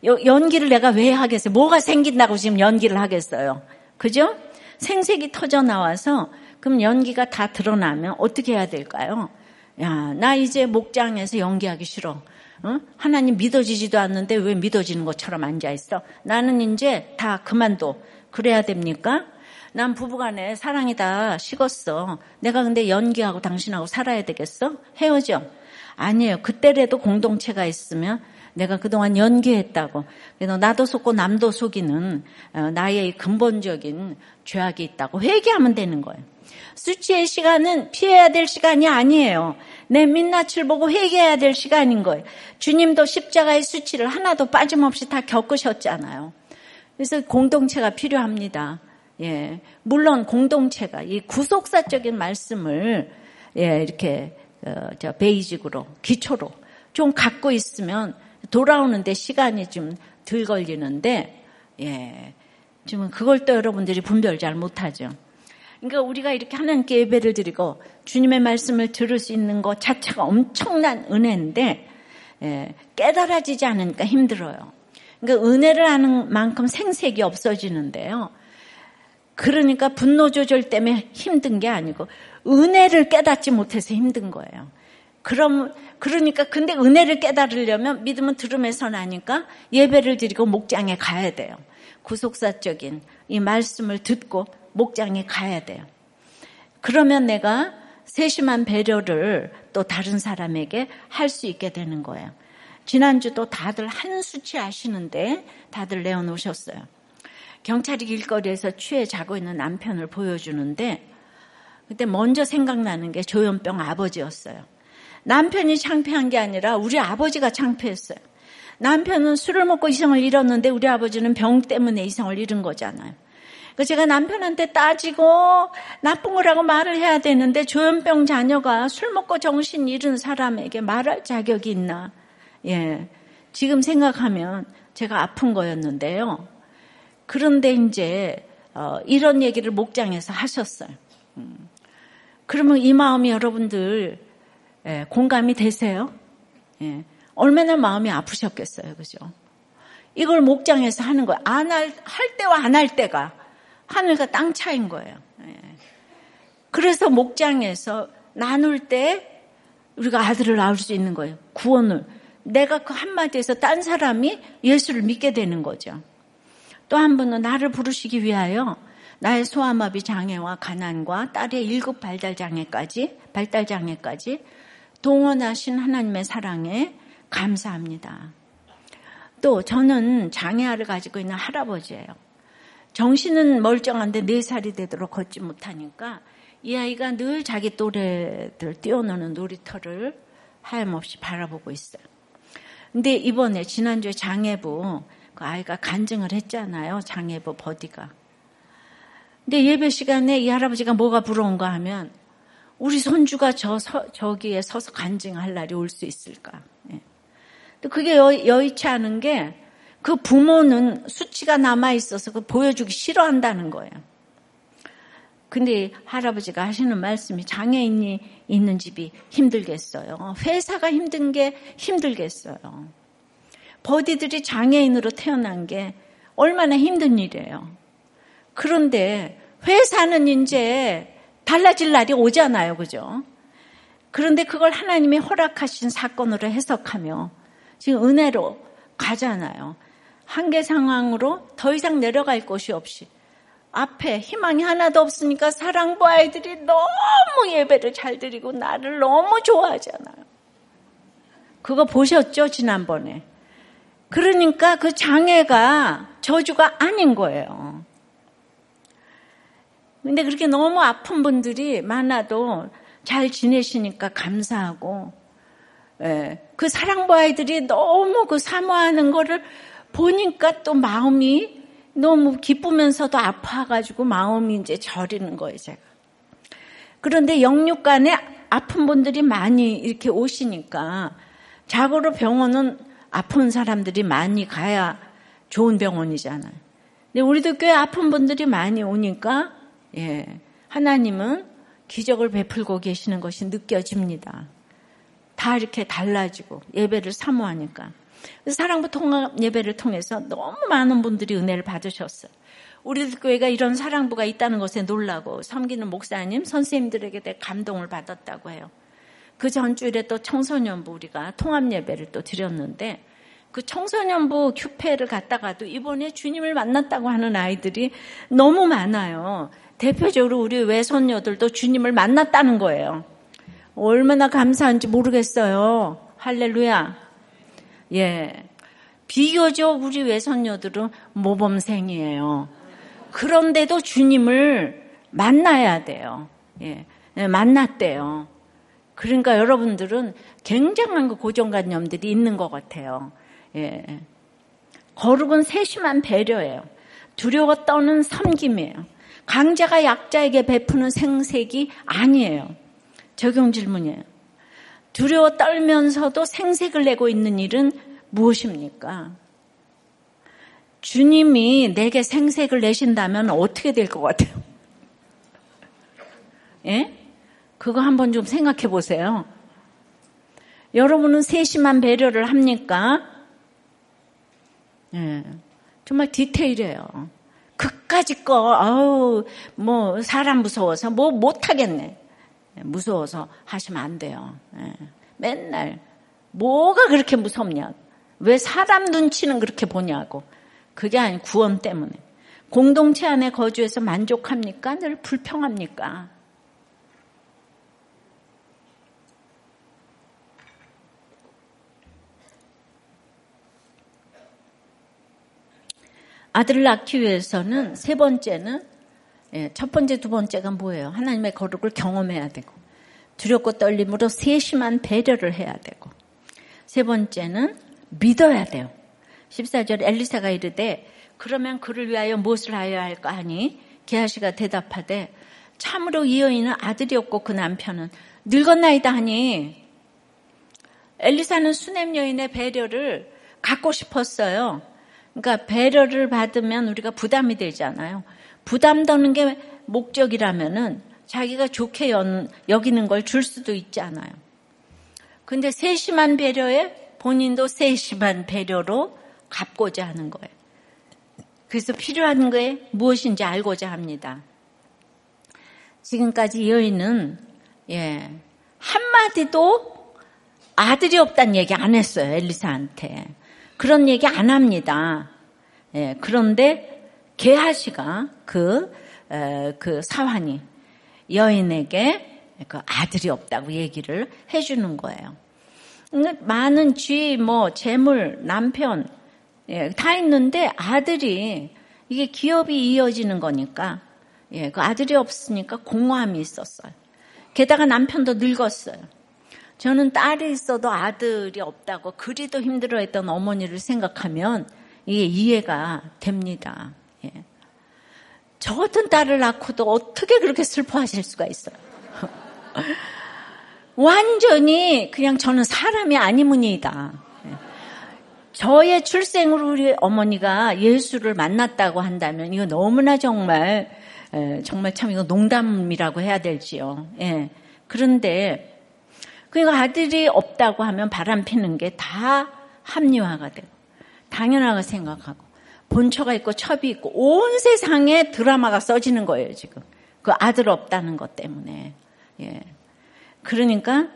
연기를 내가 왜 하겠어요? 뭐가 생긴다고 지금 연기를 하겠어요? 그죠? 생색이 터져 나와서 그럼 연기가 다 드러나면 어떻게 해야 될까요? 야, 나 이제 목장에서 연기하기 싫어. 어? 하나님 믿어지지도 않는데 왜 믿어지는 것처럼 앉아있어? 나는 이제 다 그만둬. 그래야 됩니까? 난 부부간에 사랑이 다 식었어. 내가 근데 연기하고 당신하고 살아야 되겠어? 헤어져. 아니에요. 그때라도 공동체가 있으면 내가 그동안 연기했다고. 그래서 나도 속고 남도 속이는 어, 나의 근본적인 죄악이 있다고 회개하면 되는 거예요. 수치의 시간은 피해야 될 시간이 아니에요. 내 민낯을 보고 회개해야 될 시간인 거예요. 주님도 십자가의 수치를 하나도 빠짐없이 다 겪으셨잖아요. 그래서 공동체가 필요합니다. 예. 물론 공동체가 이 구속사적인 말씀을 예, 이렇게 어, 저 베이직으로 기초로 좀 갖고 있으면 돌아오는데 시간이 좀 덜 걸리는데 예. 지금 그걸 또 여러분들이 분별 잘 못하죠. 그러니까 우리가 이렇게 하나님께 예배를 드리고 주님의 말씀을 들을 수 있는 것 자체가 엄청난 은혜인데 예, 깨달아지지 않으니까 힘들어요. 그러니까 은혜를 하는 만큼 생색이 없어지는데요. 그러니까 분노 조절 때문에 힘든 게 아니고 은혜를 깨닫지 못해서 힘든 거예요. 그럼 그러니까 근데 은혜를 깨달으려면 믿음은 들음에서 나니까 예배를 드리고 목장에 가야 돼요. 구속사적인 이 말씀을 듣고 목장에 가야 돼요. 그러면 내가 세심한 배려를 또 다른 사람에게 할 수 있게 되는 거예요. 지난주도 다들 한 수치 아시는데 다들 내어놓으셨어요. 경찰이 길거리에서 취해 자고 있는 남편을 보여주는데 그때 먼저 생각나는 게 조현병 아버지였어요. 남편이 창피한 게 아니라 우리 아버지가 창피했어요. 남편은 술을 먹고 이성을 잃었는데 우리 아버지는 병 때문에 이성을 잃은 거잖아요. 그 제가 남편한테 따지고 나쁜 거라고 말을 해야 되는데 조현병 자녀가 술 먹고 정신 잃은 사람에게 말할 자격이 있나? 예. 지금 생각하면 제가 아픈 거였는데요. 그런데 이제 어, 이런 얘기를 목장에서 하셨어요. 음. 그러면 이 마음이 여러분들 예, 공감이 되세요? 예. 얼마나 마음이 아프셨겠어요, 그죠? 이걸 목장에서 하는 거예요. 안 할, 할 때와 안 할 때가 하늘과 땅 차인 거예요. 예. 그래서 목장에서 나눌 때 우리가 아들을 낳을 수 있는 거예요. 구원을. 내가 그 한마디에서 딴 사람이 예수를 믿게 되는 거죠. 또 한 분은 나를 부르시기 위하여 나의 소아마비 장애와 가난과 딸의 일급 발달 장애까지 발달 장애까지 동원하신 하나님의 사랑에 감사합니다. 또 저는 장애아를 가지고 있는 할아버지예요. 정신은 멀쩡한데 4살이 되도록 걷지 못하니까 이 아이가 늘 자기 또래들 뛰어노는 놀이터를 하염없이 바라보고 있어요. 근데 이번에 지난주에 장애부 그 아이가 간증을 했잖아요. 장애부 버디가. 근데 예배 시간에 이 할아버지가 뭐가 부러운가 하면 우리 손주가 저 서, 저기에 서서 간증할 날이 올 수 있을까. 예. 그게 여, 여의치 않은 게 그 부모는 수치가 남아 있어서 그 보여주기 싫어한다는 거예요. 근데 할아버지가 하시는 말씀이 장애인이 있는 집이 힘들겠어요. 회사가 힘든 게 힘들겠어요. 버디들이 장애인으로 태어난 게 얼마나 힘든 일이에요. 그런데 회사는 이제 달라질 날이 오잖아요. 그죠? 그런데 그걸 하나님이 허락하신 사건으로 해석하며 지금 은혜로 가잖아요. 한계 상황으로 더 이상 내려갈 곳이 없이 앞에 희망이 하나도 없으니까 사랑부 아이들이 너무 예배를 잘 드리고 나를 너무 좋아하잖아요. 그거 보셨죠? 지난번에. 그러니까 그 장애가 저주가 아닌 거예요. 근데 그렇게 너무 아픈 분들이 많아도 잘 지내시니까 감사하고, 예, 그 사랑부 아이들이 너무 그 사모하는 거를 보니까 또 마음이 너무 기쁘면서도 아파가지고 마음이 이제 저리는 거예요, 제가. 그런데 영육간에 아픈 분들이 많이 이렇게 오시니까 자고로 병원은 아픈 사람들이 많이 가야 좋은 병원이잖아요. 근데 우리도 꽤 아픈 분들이 많이 오니까 예, 하나님은 기적을 베풀고 계시는 것이 느껴집니다. 다 이렇게 달라지고 예배를 사모하니까. 사랑부 통합 예배를 통해서 너무 많은 분들이 은혜를 받으셨어요. 우리 교회가 이런 사랑부가 있다는 것에 놀라고 섬기는 목사님, 선생님들에게 대 감동을 받았다고 해요. 그 전주일에 또 청소년부 우리가 통합 예배를 또 드렸는데 그 청소년부 큐페를 갔다가도 이번에 주님을 만났다고 하는 아이들이 너무 많아요. 대표적으로 우리 외손녀들도 주님을 만났다는 거예요. 얼마나 감사한지 모르겠어요. 할렐루야. 예. 비교적 우리 외손녀들은 모범생이에요. 그런데도 주님을 만나야 돼요. 예. 예 만났대요. 그러니까 여러분들은 굉장한 그 고정관념들이 있는 것 같아요. 예. 거룩은 세심한 배려예요. 두려워 떠는 섬김이에요. 강자가 약자에게 베푸는 생색이 아니에요. 적용 질문이에요. 두려워 떨면서도 생색을 내고 있는 일은 무엇입니까? 주님이 내게 생색을 내신다면 어떻게 될 것 같아요? 예? 그거 한번 좀 생각해 보세요. 여러분은 세심한 배려를 합니까? 예. 정말 디테일해요. 그까지 거, 아우, 뭐, 사람 무서워서 뭐 못하겠네. 예, 무서워서 하시면 안 돼요. 예. 맨날, 뭐가 그렇게 무섭냐. 왜 사람 눈치는 그렇게 보냐고. 그게 아니 구원 때문에. 공동체 안에 거주해서 만족합니까? 늘 불평합니까? 아들을 낳기 위해서는 세 번째는 예, 첫 번째, 두 번째가 뭐예요? 하나님의 거룩을 경험해야 되고 두렵고 떨림으로 세심한 배려를 해야 되고 세 번째는 믿어야 돼요. 14절 엘리사가 이르되 그러면 그를 위하여 무엇을 하여야 할까 하니 게하시가 대답하되 참으로 이 여인은 아들이 없고 그 남편은 늙었나이다 하니 엘리사는 수냄 여인의 배려를 갖고 싶었어요. 그러니까 배려를 받으면 우리가 부담이 되잖아요. 부담 더는 게 목적이라면은 자기가 좋게 여기는 걸 줄 수도 있잖아요. 근데 세심한 배려에 본인도 세심한 배려로 갚고자 하는 거예요. 그래서 필요한 게 무엇인지 알고자 합니다. 지금까지 여인은 예, 한마디도 아들이 없다는 얘기 안 했어요. 엘리사한테. 그런 얘기 안 합니다. 예, 그런데 게하시가 그, 에, 그 사환이 여인에게 그 아들이 없다고 얘기를 해주는 거예요. 많은 쥐, 뭐, 재물, 남편, 예, 다 있는데 아들이 이게 기업이 이어지는 거니까 예, 그 아들이 없으니까 공허함이 있었어요. 게다가 남편도 늙었어요. 저는 딸이 있어도 아들이 없다고 그리도 힘들어했던 어머니를 생각하면 이게 이해가 됩니다. 예. 저 같은 딸을 낳고도 어떻게 그렇게 슬퍼하실 수가 있어요? 완전히 그냥 저는 사람이 아니문이다. 저의 출생으로 우리 어머니가 예수를 만났다고 한다면 이거 너무나 정말 정말 참 이거 농담이라고 해야 될지요. 예. 그런데 그러니까 아들이 없다고 하면 바람 피는 게 다 합리화가 되고 당연하게 생각하고 본처가 있고 첩이 있고 온 세상에 드라마가 써지는 거예요 지금 그 아들 없다는 것 때문에 예. 그러니까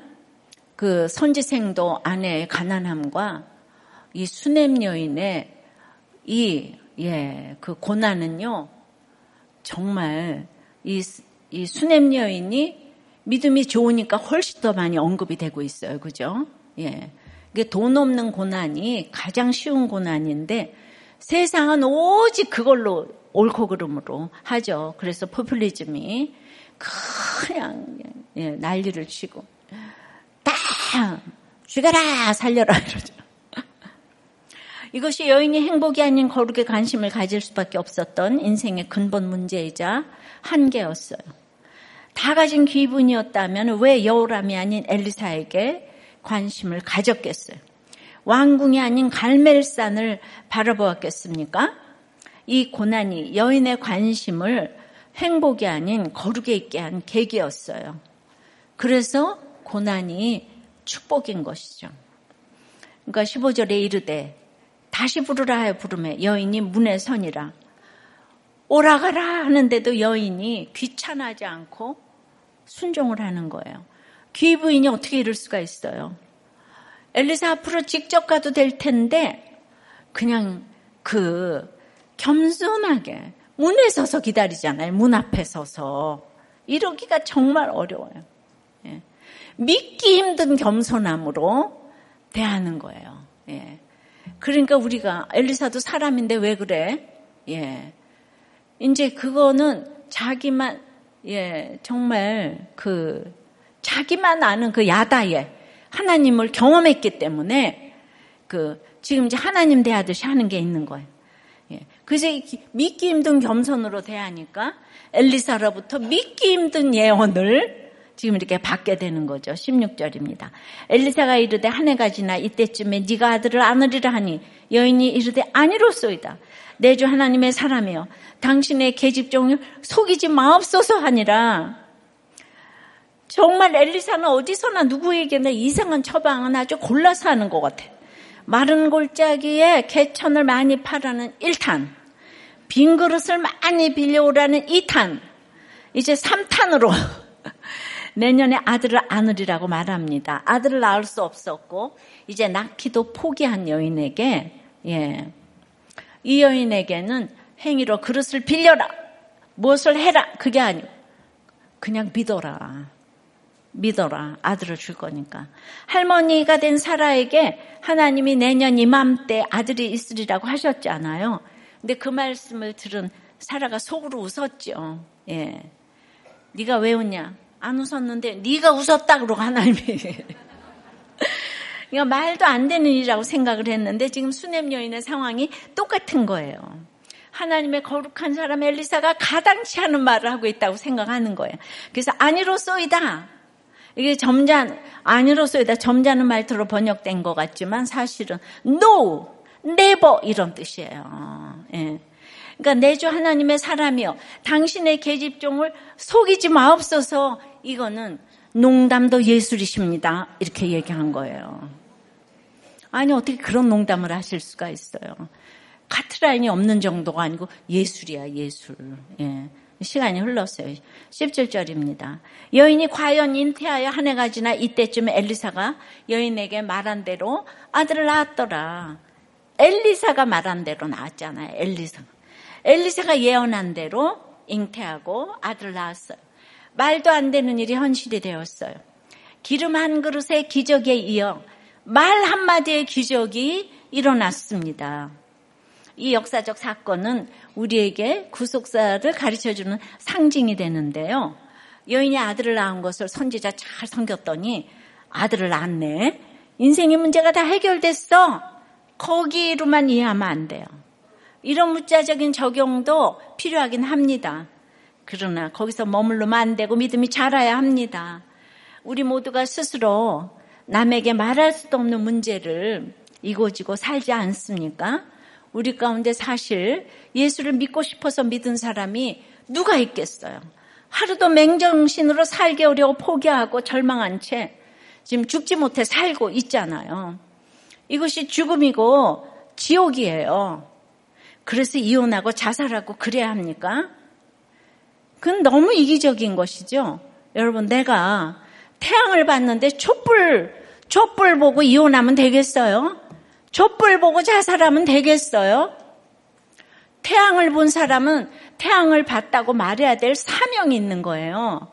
그 선지생도 아내의 가난함과 이 수냄 여인의 이, 예, 그 고난은요, 정말 이, 이 수냄 여인이 믿음이 좋으니까 훨씬 더 많이 언급이 되고 있어요. 그죠? 예. 이게 돈 없는 고난이 가장 쉬운 고난인데 세상은 오직 그걸로 옳고 그름으로 하죠. 그래서 포퓰리즘이 그냥 예, 난리를 치고 딱 죽여라 살려라 이러죠. 이것이 여인이 행복이 아닌 거룩에 관심을 가질 수밖에 없었던 인생의 근본 문제이자 한계였어요. 다 가진 기분이었다면 왜 여우람이 아닌 엘리사에게 관심을 가졌겠어요? 왕궁이 아닌 갈멜산을 바라보았겠습니까? 이 고난이 여인의 관심을 행복이 아닌 거룩에 있게 한 계기였어요. 그래서 고난이 축복인 것이죠. 그러니까 15절에 이르되 다시 부르라 하여 부르매 여인이 문에 서니라. 오라가라 하는데도 여인이 귀찮아하지 않고 순종을 하는 거예요. 귀부인이 어떻게 이럴 수가 있어요? 엘리사 앞으로 직접 가도 될 텐데 그냥 그 겸손하게 문에 서서 기다리잖아요. 문 앞에 서서 이러기가 정말 어려워요. 예. 믿기 힘든 겸손함으로 대하는 거예요. 예. 그러니까 우리가 엘리사도 사람인데 왜 그래? 예. 이제 그거는 자기만 예, 정말 그 자기만 아는 그 야다에 하나님을 경험했기 때문에 그 지금 이제 하나님 대하듯이 하는 게 있는 거예요. 예. 그래서 믿기 힘든 겸손으로 대하니까 엘리사로부터 믿기 힘든 예언을 지금 이렇게 받게 되는 거죠. 16절입니다. 엘리사가 이르되 한 해가 지나 이때쯤에 네가 아들을 안으리라 하니 여인이 이르되 아니로소이다. 내주 하나님의 사람이여 당신의 계집종을 속이지 마옵소서 하니라. 정말 엘리사는 어디서나 누구에게나 이상한 처방은 아주 골라서 하는 것 같아. 마른 골짜기에 개천을 많이 파라는 1탄, 빈 그릇을 많이 빌려오라는 2탄, 이제 3탄으로 내년에 아들을 안으리라고 말합니다. 아들을 낳을 수 없었고 이제 낳기도 포기한 여인에게 예. 이 여인에게는 행위로 그릇을 빌려라. 무엇을 해라. 그게 아니고 그냥 믿어라. 믿어라. 아들을 줄 거니까. 할머니가 된 사라에게 하나님이 내년 이맘때 아들이 있으리라고 하셨잖아요. 근데 그 말씀을 들은 사라가 속으로 웃었죠. 예. 네가 왜 웃냐? 안 웃었는데 네가 웃었다 그러고 하나님이 그러니까 말도 안 되는 일이라고 생각을 했는데 지금 수냄 여인의 상황이 똑같은 거예요. 하나님의 거룩한 사람 엘리사가 가당치 않은 말을 하고 있다고 생각하는 거예요. 그래서 아니로소이다. 이게 점잖 아니로소이다 점잖은 말투로 번역된 것 같지만 사실은 no, never 이런 뜻이에요. 예. 그러니까 내주 하나님의 사람이요. 당신의 계집종을 속이지 마옵소서. 이거는 농담도 예술이십니다. 이렇게 얘기한 거예요. 아니, 어떻게 그런 농담을 하실 수가 있어요. 카트라인이 없는 정도가 아니고 예술이야, 예술. 예. 시간이 흘렀어요. 17절입니다. 여인이 과연 인태하여 한 해가 지나 이때쯤 엘리사가 여인에게 말한 대로 아들을 낳았더라. 엘리사가 말한 대로 낳았잖아요. 엘리사가. 엘리사가 예언한 대로 잉태하고 아들을 낳았어요. 말도 안 되는 일이 현실이 되었어요. 기름 한 그릇의 기적에 이어 말 한마디의 기적이 일어났습니다. 이 역사적 사건은 우리에게 구속사를 가르쳐주는 상징이 되는데요. 여인이 아들을 낳은 것을 선지자 잘 섬겼더니 아들을 낳았네. 인생의 문제가 다 해결됐어. 거기로만 이해하면 안 돼요. 이런 무자적인 적용도 필요하긴 합니다. 그러나 거기서 머물러면 안 되고 믿음이 자라야 합니다. 우리 모두가 스스로 남에게 말할 수도 없는 문제를 이고지고 살지 않습니까? 우리 가운데 사실 예수를 믿고 싶어서 믿은 사람이 누가 있겠어요? 하루도 맹정신으로 살기 어려워 포기하고 절망한 채 지금 죽지 못해 살고 있잖아요. 이것이 죽음이고 지옥이에요. 그래서 이혼하고 자살하고 그래야 합니까? 그건 너무 이기적인 것이죠. 여러분, 내가 태양을 봤는데 촛불, 촛불 보고 이혼하면 되겠어요? 촛불 보고 자살하면 되겠어요? 태양을 본 사람은 태양을 봤다고 말해야 될 사명이 있는 거예요.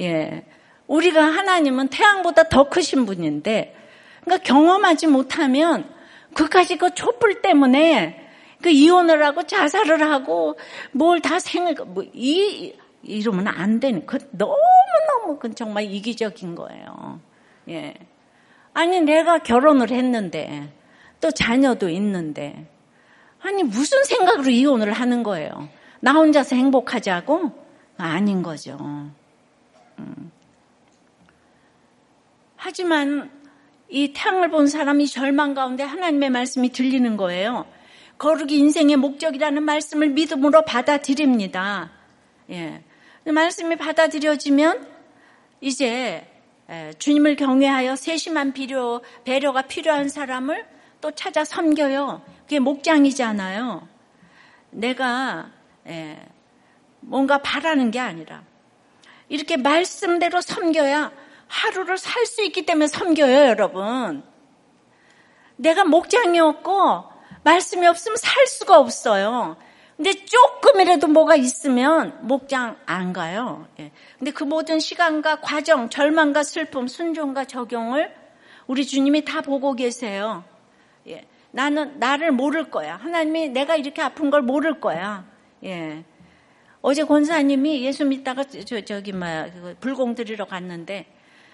예. 우리가 하나님은 태양보다 더 크신 분인데, 그러니까 경험하지 못하면 그까지 그 촛불 때문에 그 이혼을 하고 자살을 하고 뭘 다 생을 뭐 이 이러면 안 되는 그 너무 너무 그 정말 이기적인 거예요. 예. 아니 내가 결혼을 했는데 또 자녀도 있는데 아니 무슨 생각으로 이혼을 하는 거예요? 나 혼자서 행복하자고 아닌 거죠. 음. 하지만 이 태양을 본 사람이 절망 가운데 하나님의 말씀이 들리는 거예요. 거룩이 인생의 목적이라는 말씀을 믿음으로 받아들입니다. 예. 말씀이 받아들여지면 이제 주님을 경외하여 세심한 필요, 배려가 필요한 사람을 또 찾아 섬겨요. 그게 목장이잖아요. 내가 뭔가 바라는 게 아니라 이렇게 말씀대로 섬겨야 하루를 살 수 있기 때문에 섬겨요, 여러분. 내가 목장이었고 말씀이 없으면 살 수가 없어요. 근데 조금이라도 뭐가 있으면 목장 안 가요. 예. 근데 그 모든 시간과 과정, 절망과 슬픔, 순종과 적용을 우리 주님이 다 보고 계세요. 예. 나는 나를 모를 거야. 하나님이 내가 이렇게 아픈 걸 모를 거야. 예. 어제 권사님이 예수 믿다가 저, 저기 막그 불공 드리러 갔는데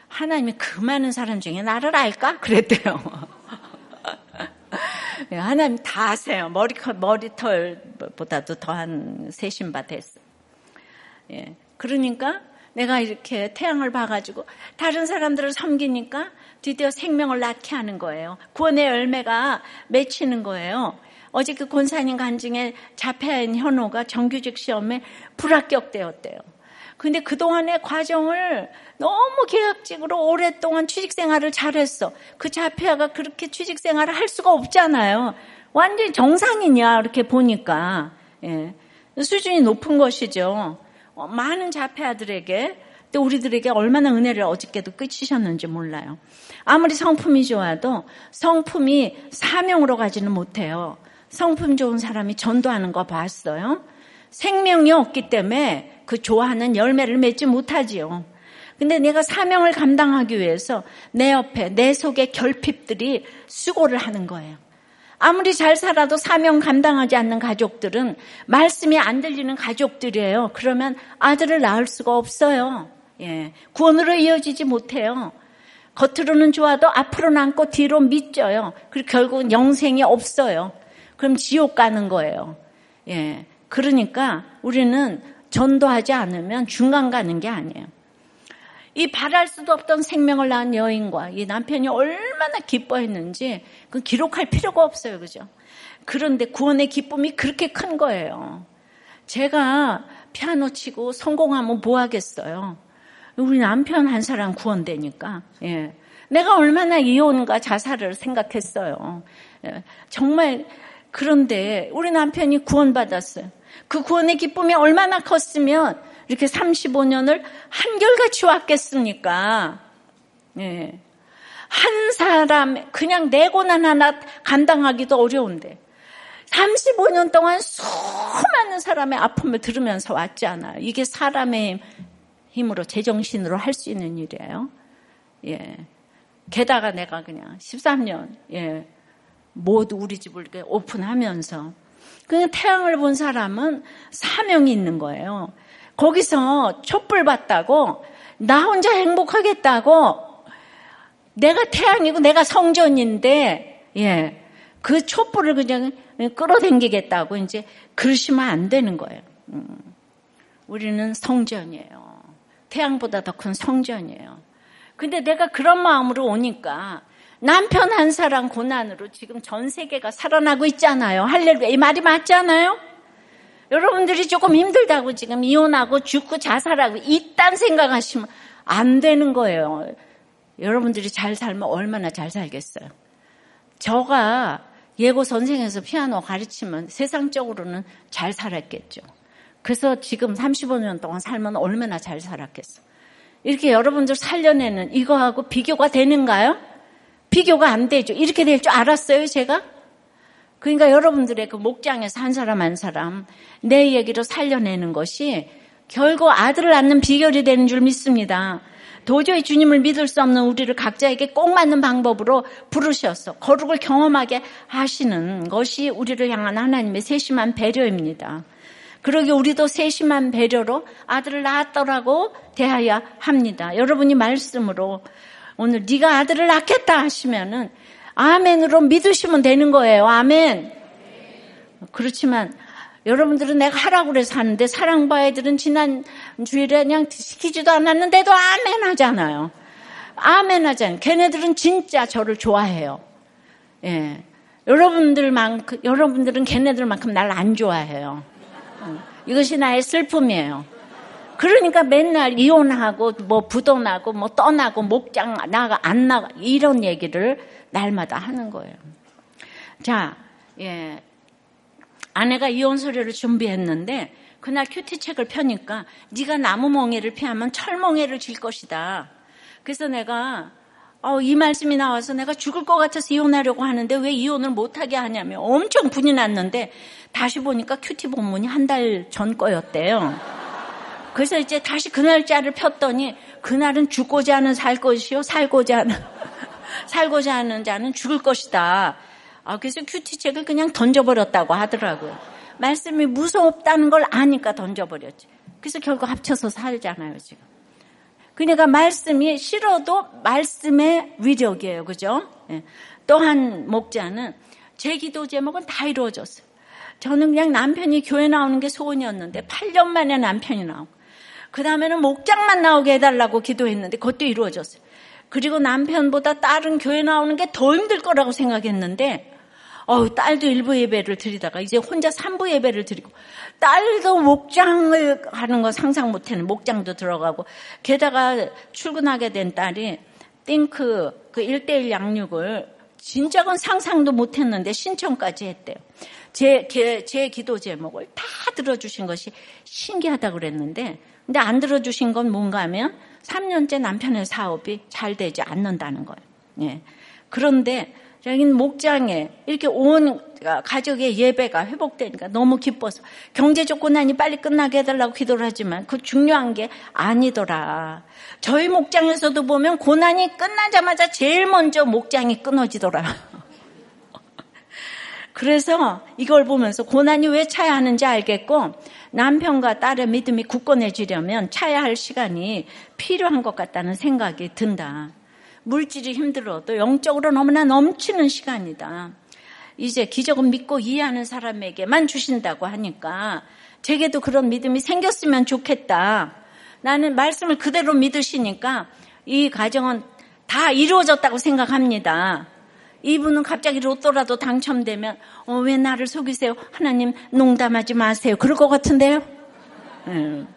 하나님이 그 많은 사람 중에 나를 알까? 그랬대요. 예, 하나님 다 아세요. 머리, 머리털보다도 더한 세신바 됐어. 예. 그러니까 내가 이렇게 태양을 봐가지고 다른 사람들을 섬기니까 드디어 생명을 낳게 하는 거예요. 구원의 열매가 맺히는 거예요. 어제 그 권사님 간증에 자폐인 현호가 정규직 시험에 불합격되었대요. 근데 그동안의 과정을 너무 계약직으로 오랫동안 취직 생활을 잘했어. 그 자폐아가 그렇게 취직 생활을 할 수가 없잖아요. 완전히 정상이냐, 이렇게 보니까. 예. 수준이 높은 것이죠. 어, 많은 자폐아들에게 또 우리들에게 얼마나 은혜를 어저께도 끝이셨는지 몰라요. 아무리 성품이 좋아도 성품이 사명으로 가지는 못해요. 성품 좋은 사람이 전도하는 거 봤어요? 생명이 없기 때문에 그 좋아하는 열매를 맺지 못하지요. 근데 내가 사명을 감당하기 위해서 내 옆에, 내 속에 결핍들이 수고를 하는 거예요. 아무리 잘 살아도 사명 감당하지 않는 가족들은 말씀이 안 들리는 가족들이에요. 그러면 아들을 낳을 수가 없어요. 예. 구원으로 이어지지 못해요. 겉으로는 좋아도 앞으로 남고 뒤로 믿져요. 그리고 결국은 영생이 없어요. 그럼 지옥 가는 거예요. 예. 그러니까 우리는 전도하지 않으면 중간 가는 게 아니에요. 이 바랄 수도 없던 생명을 낳은 여인과 이 남편이 얼마나 기뻐했는지 그 기록할 필요가 없어요. 그죠? 그런데 구원의 기쁨이 그렇게 큰 거예요. 제가 피아노 치고 성공하면 뭐 하겠어요? 우리 남편 한 사람 구원되니까. 예. 내가 얼마나 이혼과 자살을 생각했어요. 예. 정말 그런데 우리 남편이 구원받았어요. 그 구원의 기쁨이 얼마나 컸으면 이렇게 35년을 한결같이 왔겠습니까? 예. 한 사람, 그냥 내 고난 하나 감당하기도 어려운데, 35년 동안 수많은 사람의 아픔을 들으면서 왔잖아요. 이게 사람의 힘으로, 제정신으로 할 수 있는 일이에요. 예. 게다가 내가 그냥 13년, 예. 모두 우리 집을 이렇게 오픈하면서 그냥 태양을 본 사람은 사명이 있는 거예요. 거기서 촛불 받다고 나 혼자 행복하겠다고 내가 태양이고 내가 성전인데 예. 그 촛불을 그냥 끌어당기겠다고 이제 그러시면 안 되는 거예요. 음. 우리는 성전이에요. 태양보다 더 큰 성전이에요. 근데 내가 그런 마음으로 오니까 남편 한 사람 고난으로 지금 전 세계가 살아나고 있잖아요. 할렐루야. 이 말이 맞잖아요? 여러분들이 조금 힘들다고 지금 이혼하고 죽고 자살하고 이딴 생각하시면 안 되는 거예요. 여러분들이 잘 살면 얼마나 잘 살겠어요. 저가 예고 선생에서 피아노 가르치면 세상적으로는 잘 살았겠죠. 그래서 지금 35년 동안 살면 얼마나 잘 살았겠어. 이렇게 여러분들 살려내는 이거하고 비교가 되는가요? 비교가 안 되죠. 이렇게 될 줄 알았어요, 제가? 그러니까 여러분들의 그 목장에서 한 사람 한 사람 내 얘기로 살려내는 것이 결국 아들을 낳는 비결이 되는 줄 믿습니다. 도저히 주님을 믿을 수 없는 우리를 각자에게 꼭 맞는 방법으로 부르셔서 거룩을 경험하게 하시는 것이 우리를 향한 하나님의 세심한 배려입니다. 그러기 우리도 세심한 배려로 아들을 낳았더라고 대하여 합니다. 여러분이 말씀으로 오늘 네가 아들을 낳겠다 하시면은 아멘으로 믿으시면 되는 거예요. 아멘. 그렇지만 여러분들은 내가 하라고 그래서 하는데 사랑바 애들은 지난 주일에 그냥 시키지도 않았는데도 아멘 하잖아요. 아멘 하잖아요. 걔네들은 진짜 저를 좋아해요. 예. 여러분들만, 여러분들은 걔네들만큼 날 안 좋아해요. 이것이 나의 슬픔이에요. 그러니까 맨날 이혼하고 뭐 부도나고 뭐 떠나고 목장 나가 안 나가 이런 얘기를 날마다 하는 거예요. 자, 예. 아내가 이혼 서류를 준비했는데 그날 QT 책을 펴니까 네가 나무 멍에를 피하면 철멍에를 질 것이다. 그래서 내가 어, 이 말씀이 나와서 내가 죽을 것 같아서 이혼하려고 하는데 왜 이혼을 못하게 하냐며 엄청 분이 났는데 다시 보니까 QT 본문이 한 달 전 거였대요. 그래서 이제 다시 그 날짜를 폈더니 그날은 죽고자 하는 살 것이요 살고자 하는 살고자 하는 자는 죽을 것이다. 아, 그래서 큐티책을 그냥 던져버렸다고 하더라고요. 말씀이 무섭다는 걸 아니까 던져버렸지. 그래서 결국 합쳐서 살잖아요, 지금. 그러니까 말씀이 싫어도 말씀의 위력이에요. 그죠? 예. 또한 목자는 제 기도 제목은 다 이루어졌어요. 저는 그냥 남편이 교회 나오는 게 소원이었는데 8년 만에 남편이 나오고 그 다음에는 목장만 나오게 해달라고 기도했는데 그것도 이루어졌어요. 그리고 남편보다 딸은 교회 나오는 게 더 힘들 거라고 생각했는데 어우, 딸도 일부 예배를 드리다가 이제 혼자 삼부 예배를 드리고 딸도 목장을 하는 거 상상 못했는 목장도 들어가고 게다가 출근하게 된 딸이 띵크 그 1대1 양육을 진작은 상상도 못했는데 신청까지 했대요. 제, 제 기도 제목을 다 들어주신 것이 신기하다 그랬는데 근데 안 들어주신 건 뭔가 하면 3년째 남편의 사업이 잘 되지 않는다는 거예요. 예. 그런데 여기는 목장에 이렇게 온 가족의 예배가 회복되니까 너무 기뻐서 경제적 고난이 빨리 끝나게 해달라고 기도를 하지만 그 중요한 게 아니더라. 저희 목장에서도 보면 고난이 끝나자마자 제일 먼저 목장이 끊어지더라. 그래서 이걸 보면서 고난이 왜 차야 하는지 알겠고 남편과 딸의 믿음이 굳건해지려면 차야 할 시간이 필요한 것 같다는 생각이 든다. 물질이 힘들어도 영적으로 너무나 넘치는 시간이다. 이제 기적은 믿고 이해하는 사람에게만 주신다고 하니까 제게도 그런 믿음이 생겼으면 좋겠다. 나는 말씀을 그대로 믿으시니까 이 가정은 다 이루어졌다고 생각합니다. 이분은 갑자기 로또라도 당첨되면 어, 왜 나를 속이세요? 하나님 농담하지 마세요. 그럴 것 같은데요. 음.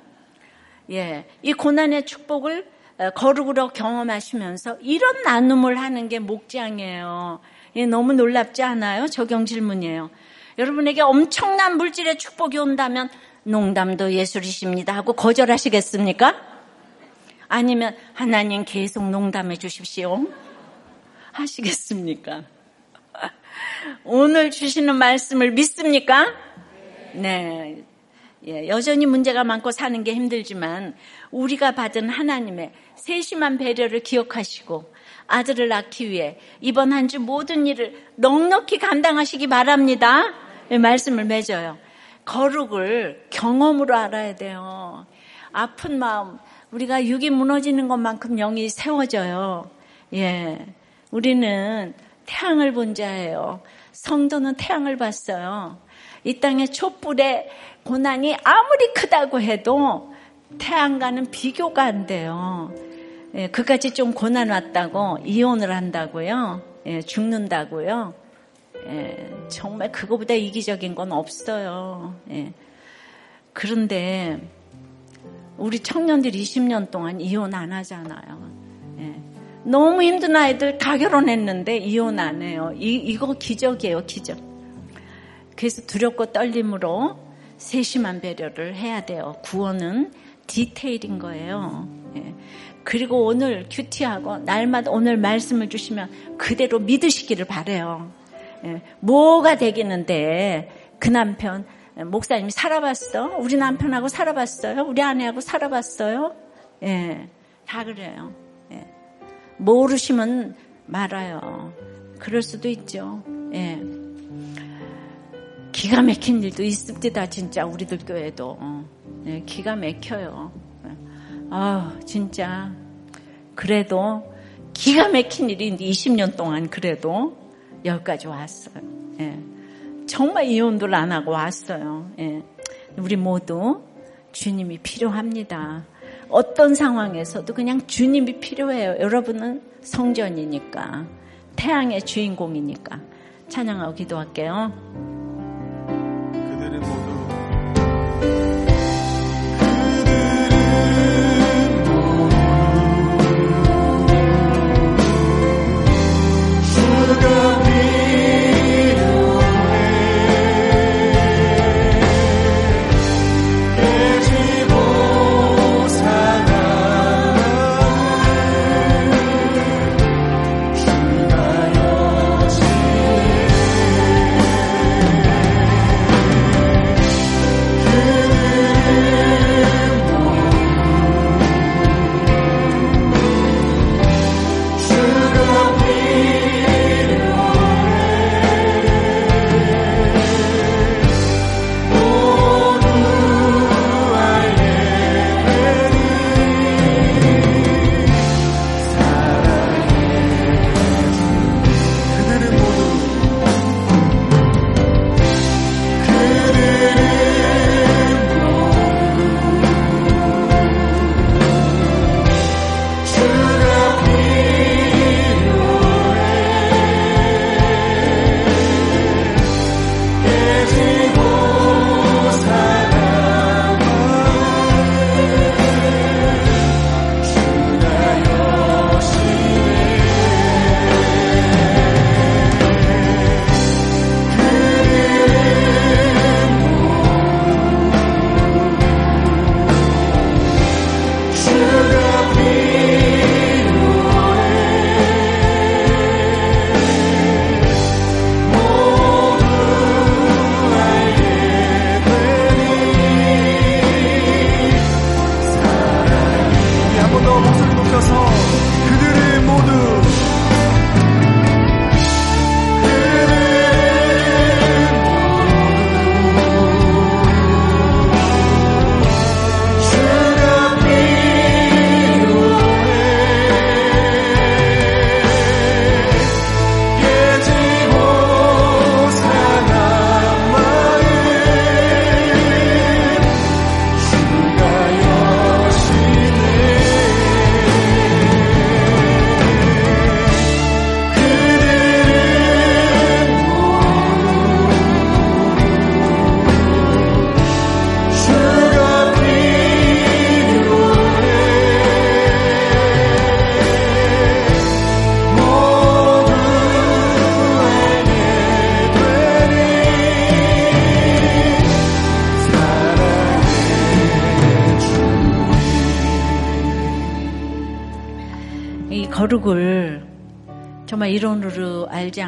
예, 이 고난의 축복을 어, 거룩으로 경험하시면서 이런 나눔을 하는 게 목장이에요. 예, 너무 놀랍지 않아요? 적용 질문이에요. 여러분에게 엄청난 물질의 축복이 온다면 농담도 예술이십니다 하고 거절하시겠습니까? 아니면 하나님 계속 농담해 주십시오. 하시겠습니까? 오늘 주시는 말씀을 믿습니까? 네. 예, 여전히 문제가 많고 사는 게 힘들지만 우리가 받은 하나님의 세심한 배려를 기억하시고 아들을 낳기 위해 이번 한 주 모든 일을 넉넉히 감당하시기 바랍니다. 예, 말씀을 맺어요. 거룩을 경험으로 알아야 돼요. 아픈 마음, 우리가 육이 무너지는 것만큼 영이 세워져요. 예. 우리는 태양을 본 자예요. 성도는 태양을 봤어요. 이 땅의 촛불의 고난이 아무리 크다고 해도 태양과는 비교가 안 돼요. 예, 그까지 좀 고난 왔다고 이혼을 한다고요. 예, 죽는다고요. 예, 정말 그거보다 이기적인 건 없어요. 예. 그런데 우리 청년들 20년 동안 이혼 안 하잖아요. 예. 너무 힘든 아이들 다 결혼했는데 이혼 안 해요. 이, 이거 기적이에요, 기적. 그래서 두렵고 떨림으로 세심한 배려를 해야 돼요. 구원은 디테일인 거예요. 예. 그리고 오늘 큐티하고 날마다 오늘 말씀을 주시면 그대로 믿으시기를 바래요. 예. 뭐가 되겠는데 그 남편 목사님이 살아봤어? 우리 남편하고 살아봤어요? 우리 아내하고 살아봤어요? 예, 다 그래요. 예. 모르시면 말아요. 그럴 수도 있죠. 예. 기가 막힌 일도 있습니다, 진짜 우리들 교회도. 네, 기가 막혀요. 아, 진짜. 그래도 기가 막힌 일이 20년 동안 그래도 여기까지 왔어요. 예. 정말 이혼도 안 하고 왔어요. 예. 우리 모두 주님이 필요합니다. 어떤 상황에서도 그냥 주님이 필요해요. 여러분은 성전이니까. 태양의 주인공이니까. 찬양하고 기도할게요.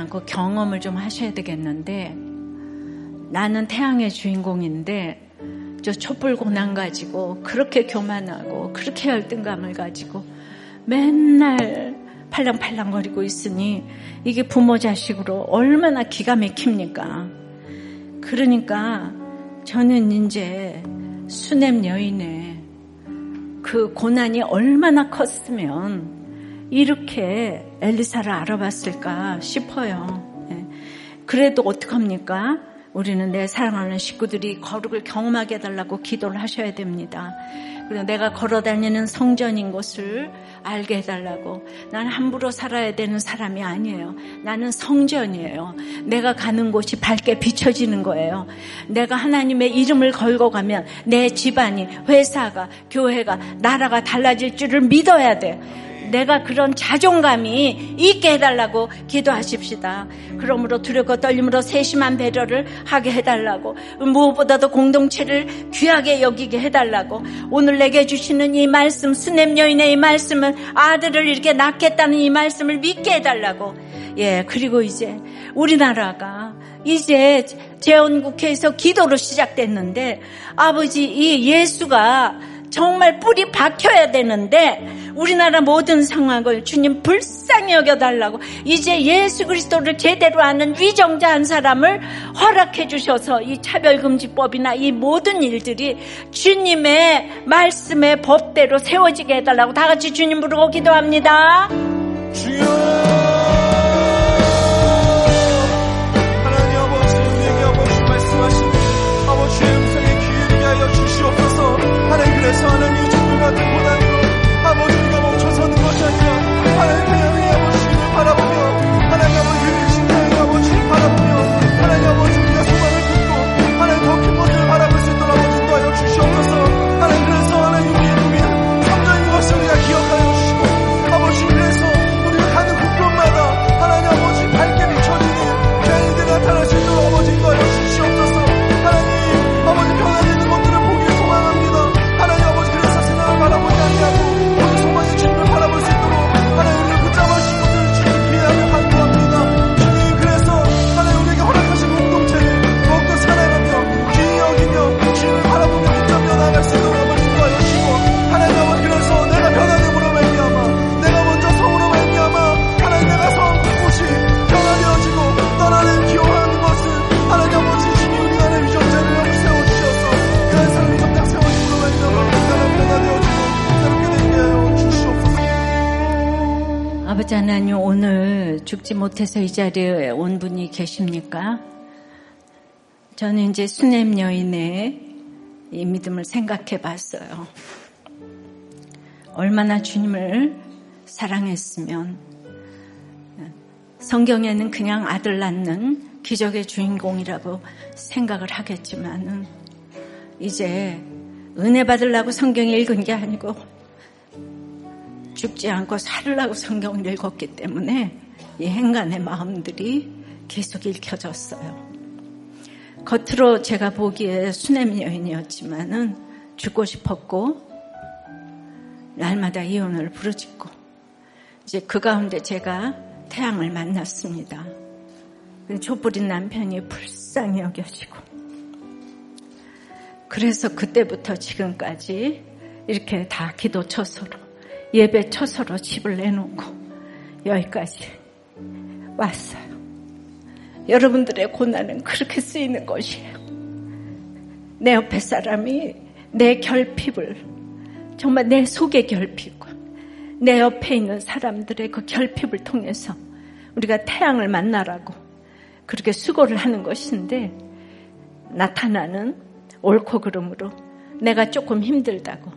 않고 경험을 좀 하셔야 되겠는데 나는 태양의 주인공인데 저 촛불 고난 가지고 그렇게 교만하고 그렇게 열등감을 가지고 맨날 팔랑팔랑거리고 있으니 이게 부모 자식으로 얼마나 기가 막힙니까? 그러니까 저는 이제 수냄 여인의 그 고난이 얼마나 컸으면 이렇게 엘리사를 알아봤을까 싶어요. 예. 그래도 어떡합니까? 우리는 내 사랑하는 식구들이 거룩을 경험하게 해달라고 기도를 하셔야 됩니다. 그리고 내가 걸어다니는 성전인 것을 알게 해달라고. 난 함부로 살아야 되는 사람이 아니에요. 나는 성전이에요. 내가 가는 곳이 밝게 비춰지는 거예요. 내가 하나님의 이름을 걸고 가면 내 집안이, 회사가, 교회가, 나라가 달라질 줄을 믿어야 돼. 내가 그런 자존감이 있게 해달라고 기도하십시다. 그러므로 두렵고 떨림으로 세심한 배려를 하게 해달라고 무엇보다도 공동체를 귀하게 여기게 해달라고 오늘 내게 주시는 이 말씀 스냅 여인의 이 말씀은 아들을 이렇게 낳겠다는 이 말씀을 믿게 해달라고 예 그리고 이제 우리나라가 이제 재헌국회에서 기도로 시작됐는데 아버지 이 예수가 정말 뿌리 박혀야 되는데 우리나라 모든 상황을 주님 불쌍히 여겨달라고 이제 예수 그리스도를 제대로 아는 위정자 한 사람을 허락해 주셔서 이 차별금지법이나 이 모든 일들이 주님의 말씀의 법대로 세워지게 해달라고 다 같이 주님 부르고 기도합니다. 주여 못해서 이 자리에 온 분이 계십니까? 저는 이제 수냄 여인의 이 믿음을 생각해 봤어요. 얼마나 주님을 사랑했으면 성경에는 그냥 아들 낳는 기적의 주인공이라고 생각을 하겠지만은 이제 은혜 받으려고 성경 읽은 게 아니고 죽지 않고 살으라고 성경을 읽었기 때문에 이 행간의 마음들이 계속 읽혀졌어요. 겉으로 제가 보기에 수냄 여인이었지만은 죽고 싶었고 날마다 이혼을 부르짖고 이제 그 가운데 제가 태양을 만났습니다. 촛불인 남편이 불쌍히 여겨지고 그래서 그때부터 지금까지 이렇게 다 기도처서로 예배 처서로 집을 내놓고 여기까지 왔어요. 여러분들의 고난은 그렇게 쓰이는 것이에요. 내 옆에 사람이 내 결핍을 정말 내 속의 결핍과 내 옆에 있는 사람들의 그 결핍을 통해서 우리가 태양을 만나라고 그렇게 수고를 하는 것인데 나타나는 옳고 그름으로 내가 조금 힘들다고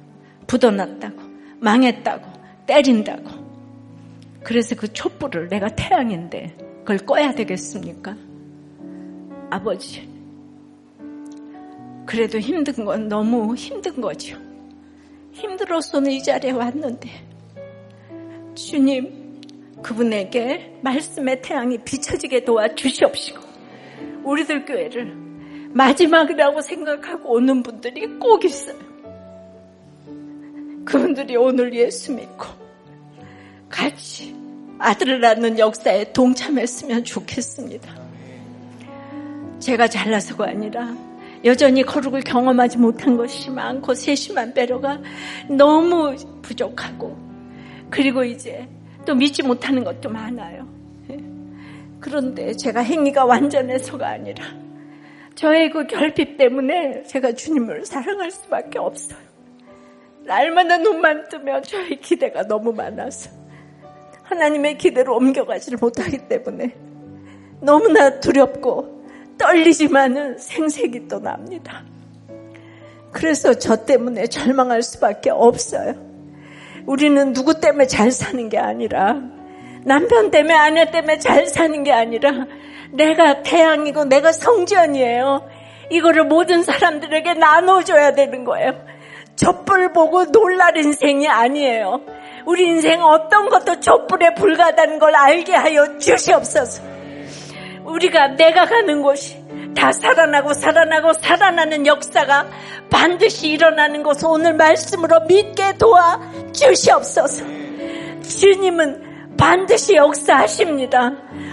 부도났다고 망했다고 때린다고 그래서 그 촛불을 내가 태양인데 그걸 꺼야 되겠습니까? 아버지 그래도 힘든 건 너무 힘든 거죠. 힘들어서는 이 자리에 왔는데 주님 그분에게 말씀의 태양이 비춰지게 도와주시옵시고 우리들 교회를 마지막이라고 생각하고 오는 분들이 꼭 있어요. 그분들이 오늘 예수 믿고 같이 아들을 낳는 역사에 동참했으면 좋겠습니다. 제가 잘나서가 아니라 여전히 거룩을 경험하지 못한 것이 많고 세심한 배려가 너무 부족하고 그리고 이제 또 믿지 못하는 것도 많아요. 예. 그런데 제가 행위가 완전해서가 아니라 저의 그 결핍 때문에 제가 주님을 사랑할 수밖에 없어요. 날마다 눈만 뜨면 저의 기대가 너무 많아서 하나님의 기대로 옮겨가지를 못하기 때문에 너무나 두렵고 떨리지만은 생색이 또 납니다. 그래서 저 때문에 절망할 수밖에 없어요. 우리는 누구 때문에 잘 사는 게 아니라 남편 때문에 아내 때문에 잘 사는 게 아니라 내가 태양이고 내가 성전이에요. 이거를 모든 사람들에게 나눠줘야 되는 거예요. 촛불 보고 놀랄 인생이 아니에요. 우리 인생 어떤 것도 촛불에 불과하다는 걸 알게 하여 주시옵소서. 우리가 내가 가는 곳이 다 살아나고 살아나고 살아나는 역사가 반드시 일어나는 것을 오늘 말씀으로 믿게 도와 주시옵소서. 주님은 반드시 역사하십니다.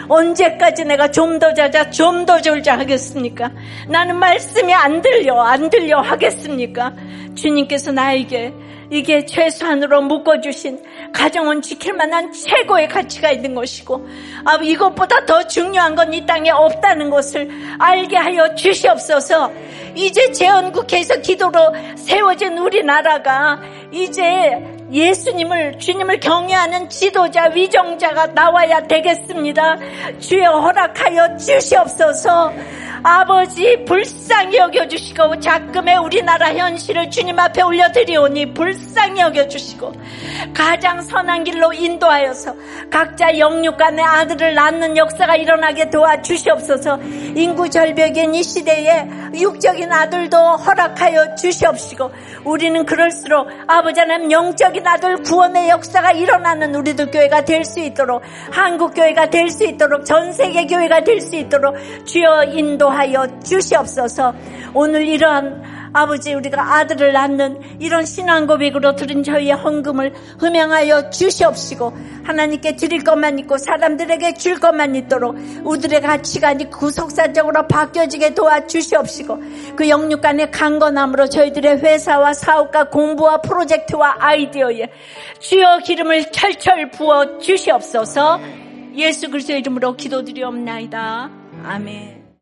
언제까지 내가 좀 더 자자, 좀 더 졸자 하겠습니까? 나는 말씀이 안 들려, 안 들려 하겠습니까? 주님께서 나에게 이게 최소한으로 묶어주신 가정은 지킬 만한 최고의 가치가 있는 것이고 아, 이것보다 더 중요한 건 이 땅에 없다는 것을 알게 하여 주시옵소서. 이제 재헌국회에서 기도로 세워진 우리나라가 이제 예수님을 주님을 경외하는 지도자 위정자가 나와야 되겠습니다. 주여 허락하여 주시옵소서. 아버지 불쌍히 여겨 주시고 자금의 우리나라 현실을 주님 앞에 올려 드리오니 불쌍히 여겨 주시고 가장 선한 길로 인도하여서 각자 영육 간의 아들을 낳는 역사가 일어나게 도와 주시옵소서. 인구 절벽인 이 시대에 육적인 아들도 허락하여 주시옵시고 우리는 그럴수록 아버지 하나님 영적인 아들 구원의 역사가 일어나는 우리들 교회가 될 수 있도록 한국 교회가 될 수 있도록 전 세계 교회가 될 수 있도록 주여 인도 인도하여 주시옵소서. 오늘 이러한 아버지 우리가 아들을 낳는 이런 신앙 고백으로 들은 저희의 헌금을 흠양하여 주시옵시고 하나님께 드릴 것만 있고 사람들에게 줄 것만 있도록 우리들의 가치관이 구속사적으로 바뀌어지게 도와주시옵시고 그 영육간의 강건함으로 저희들의 회사와 사업과 공부와 프로젝트와 아이디어에 주여 기름을 철철 부어 주시옵소서 예수 그리스도의 이름으로 기도드리옵나이다. 아멘.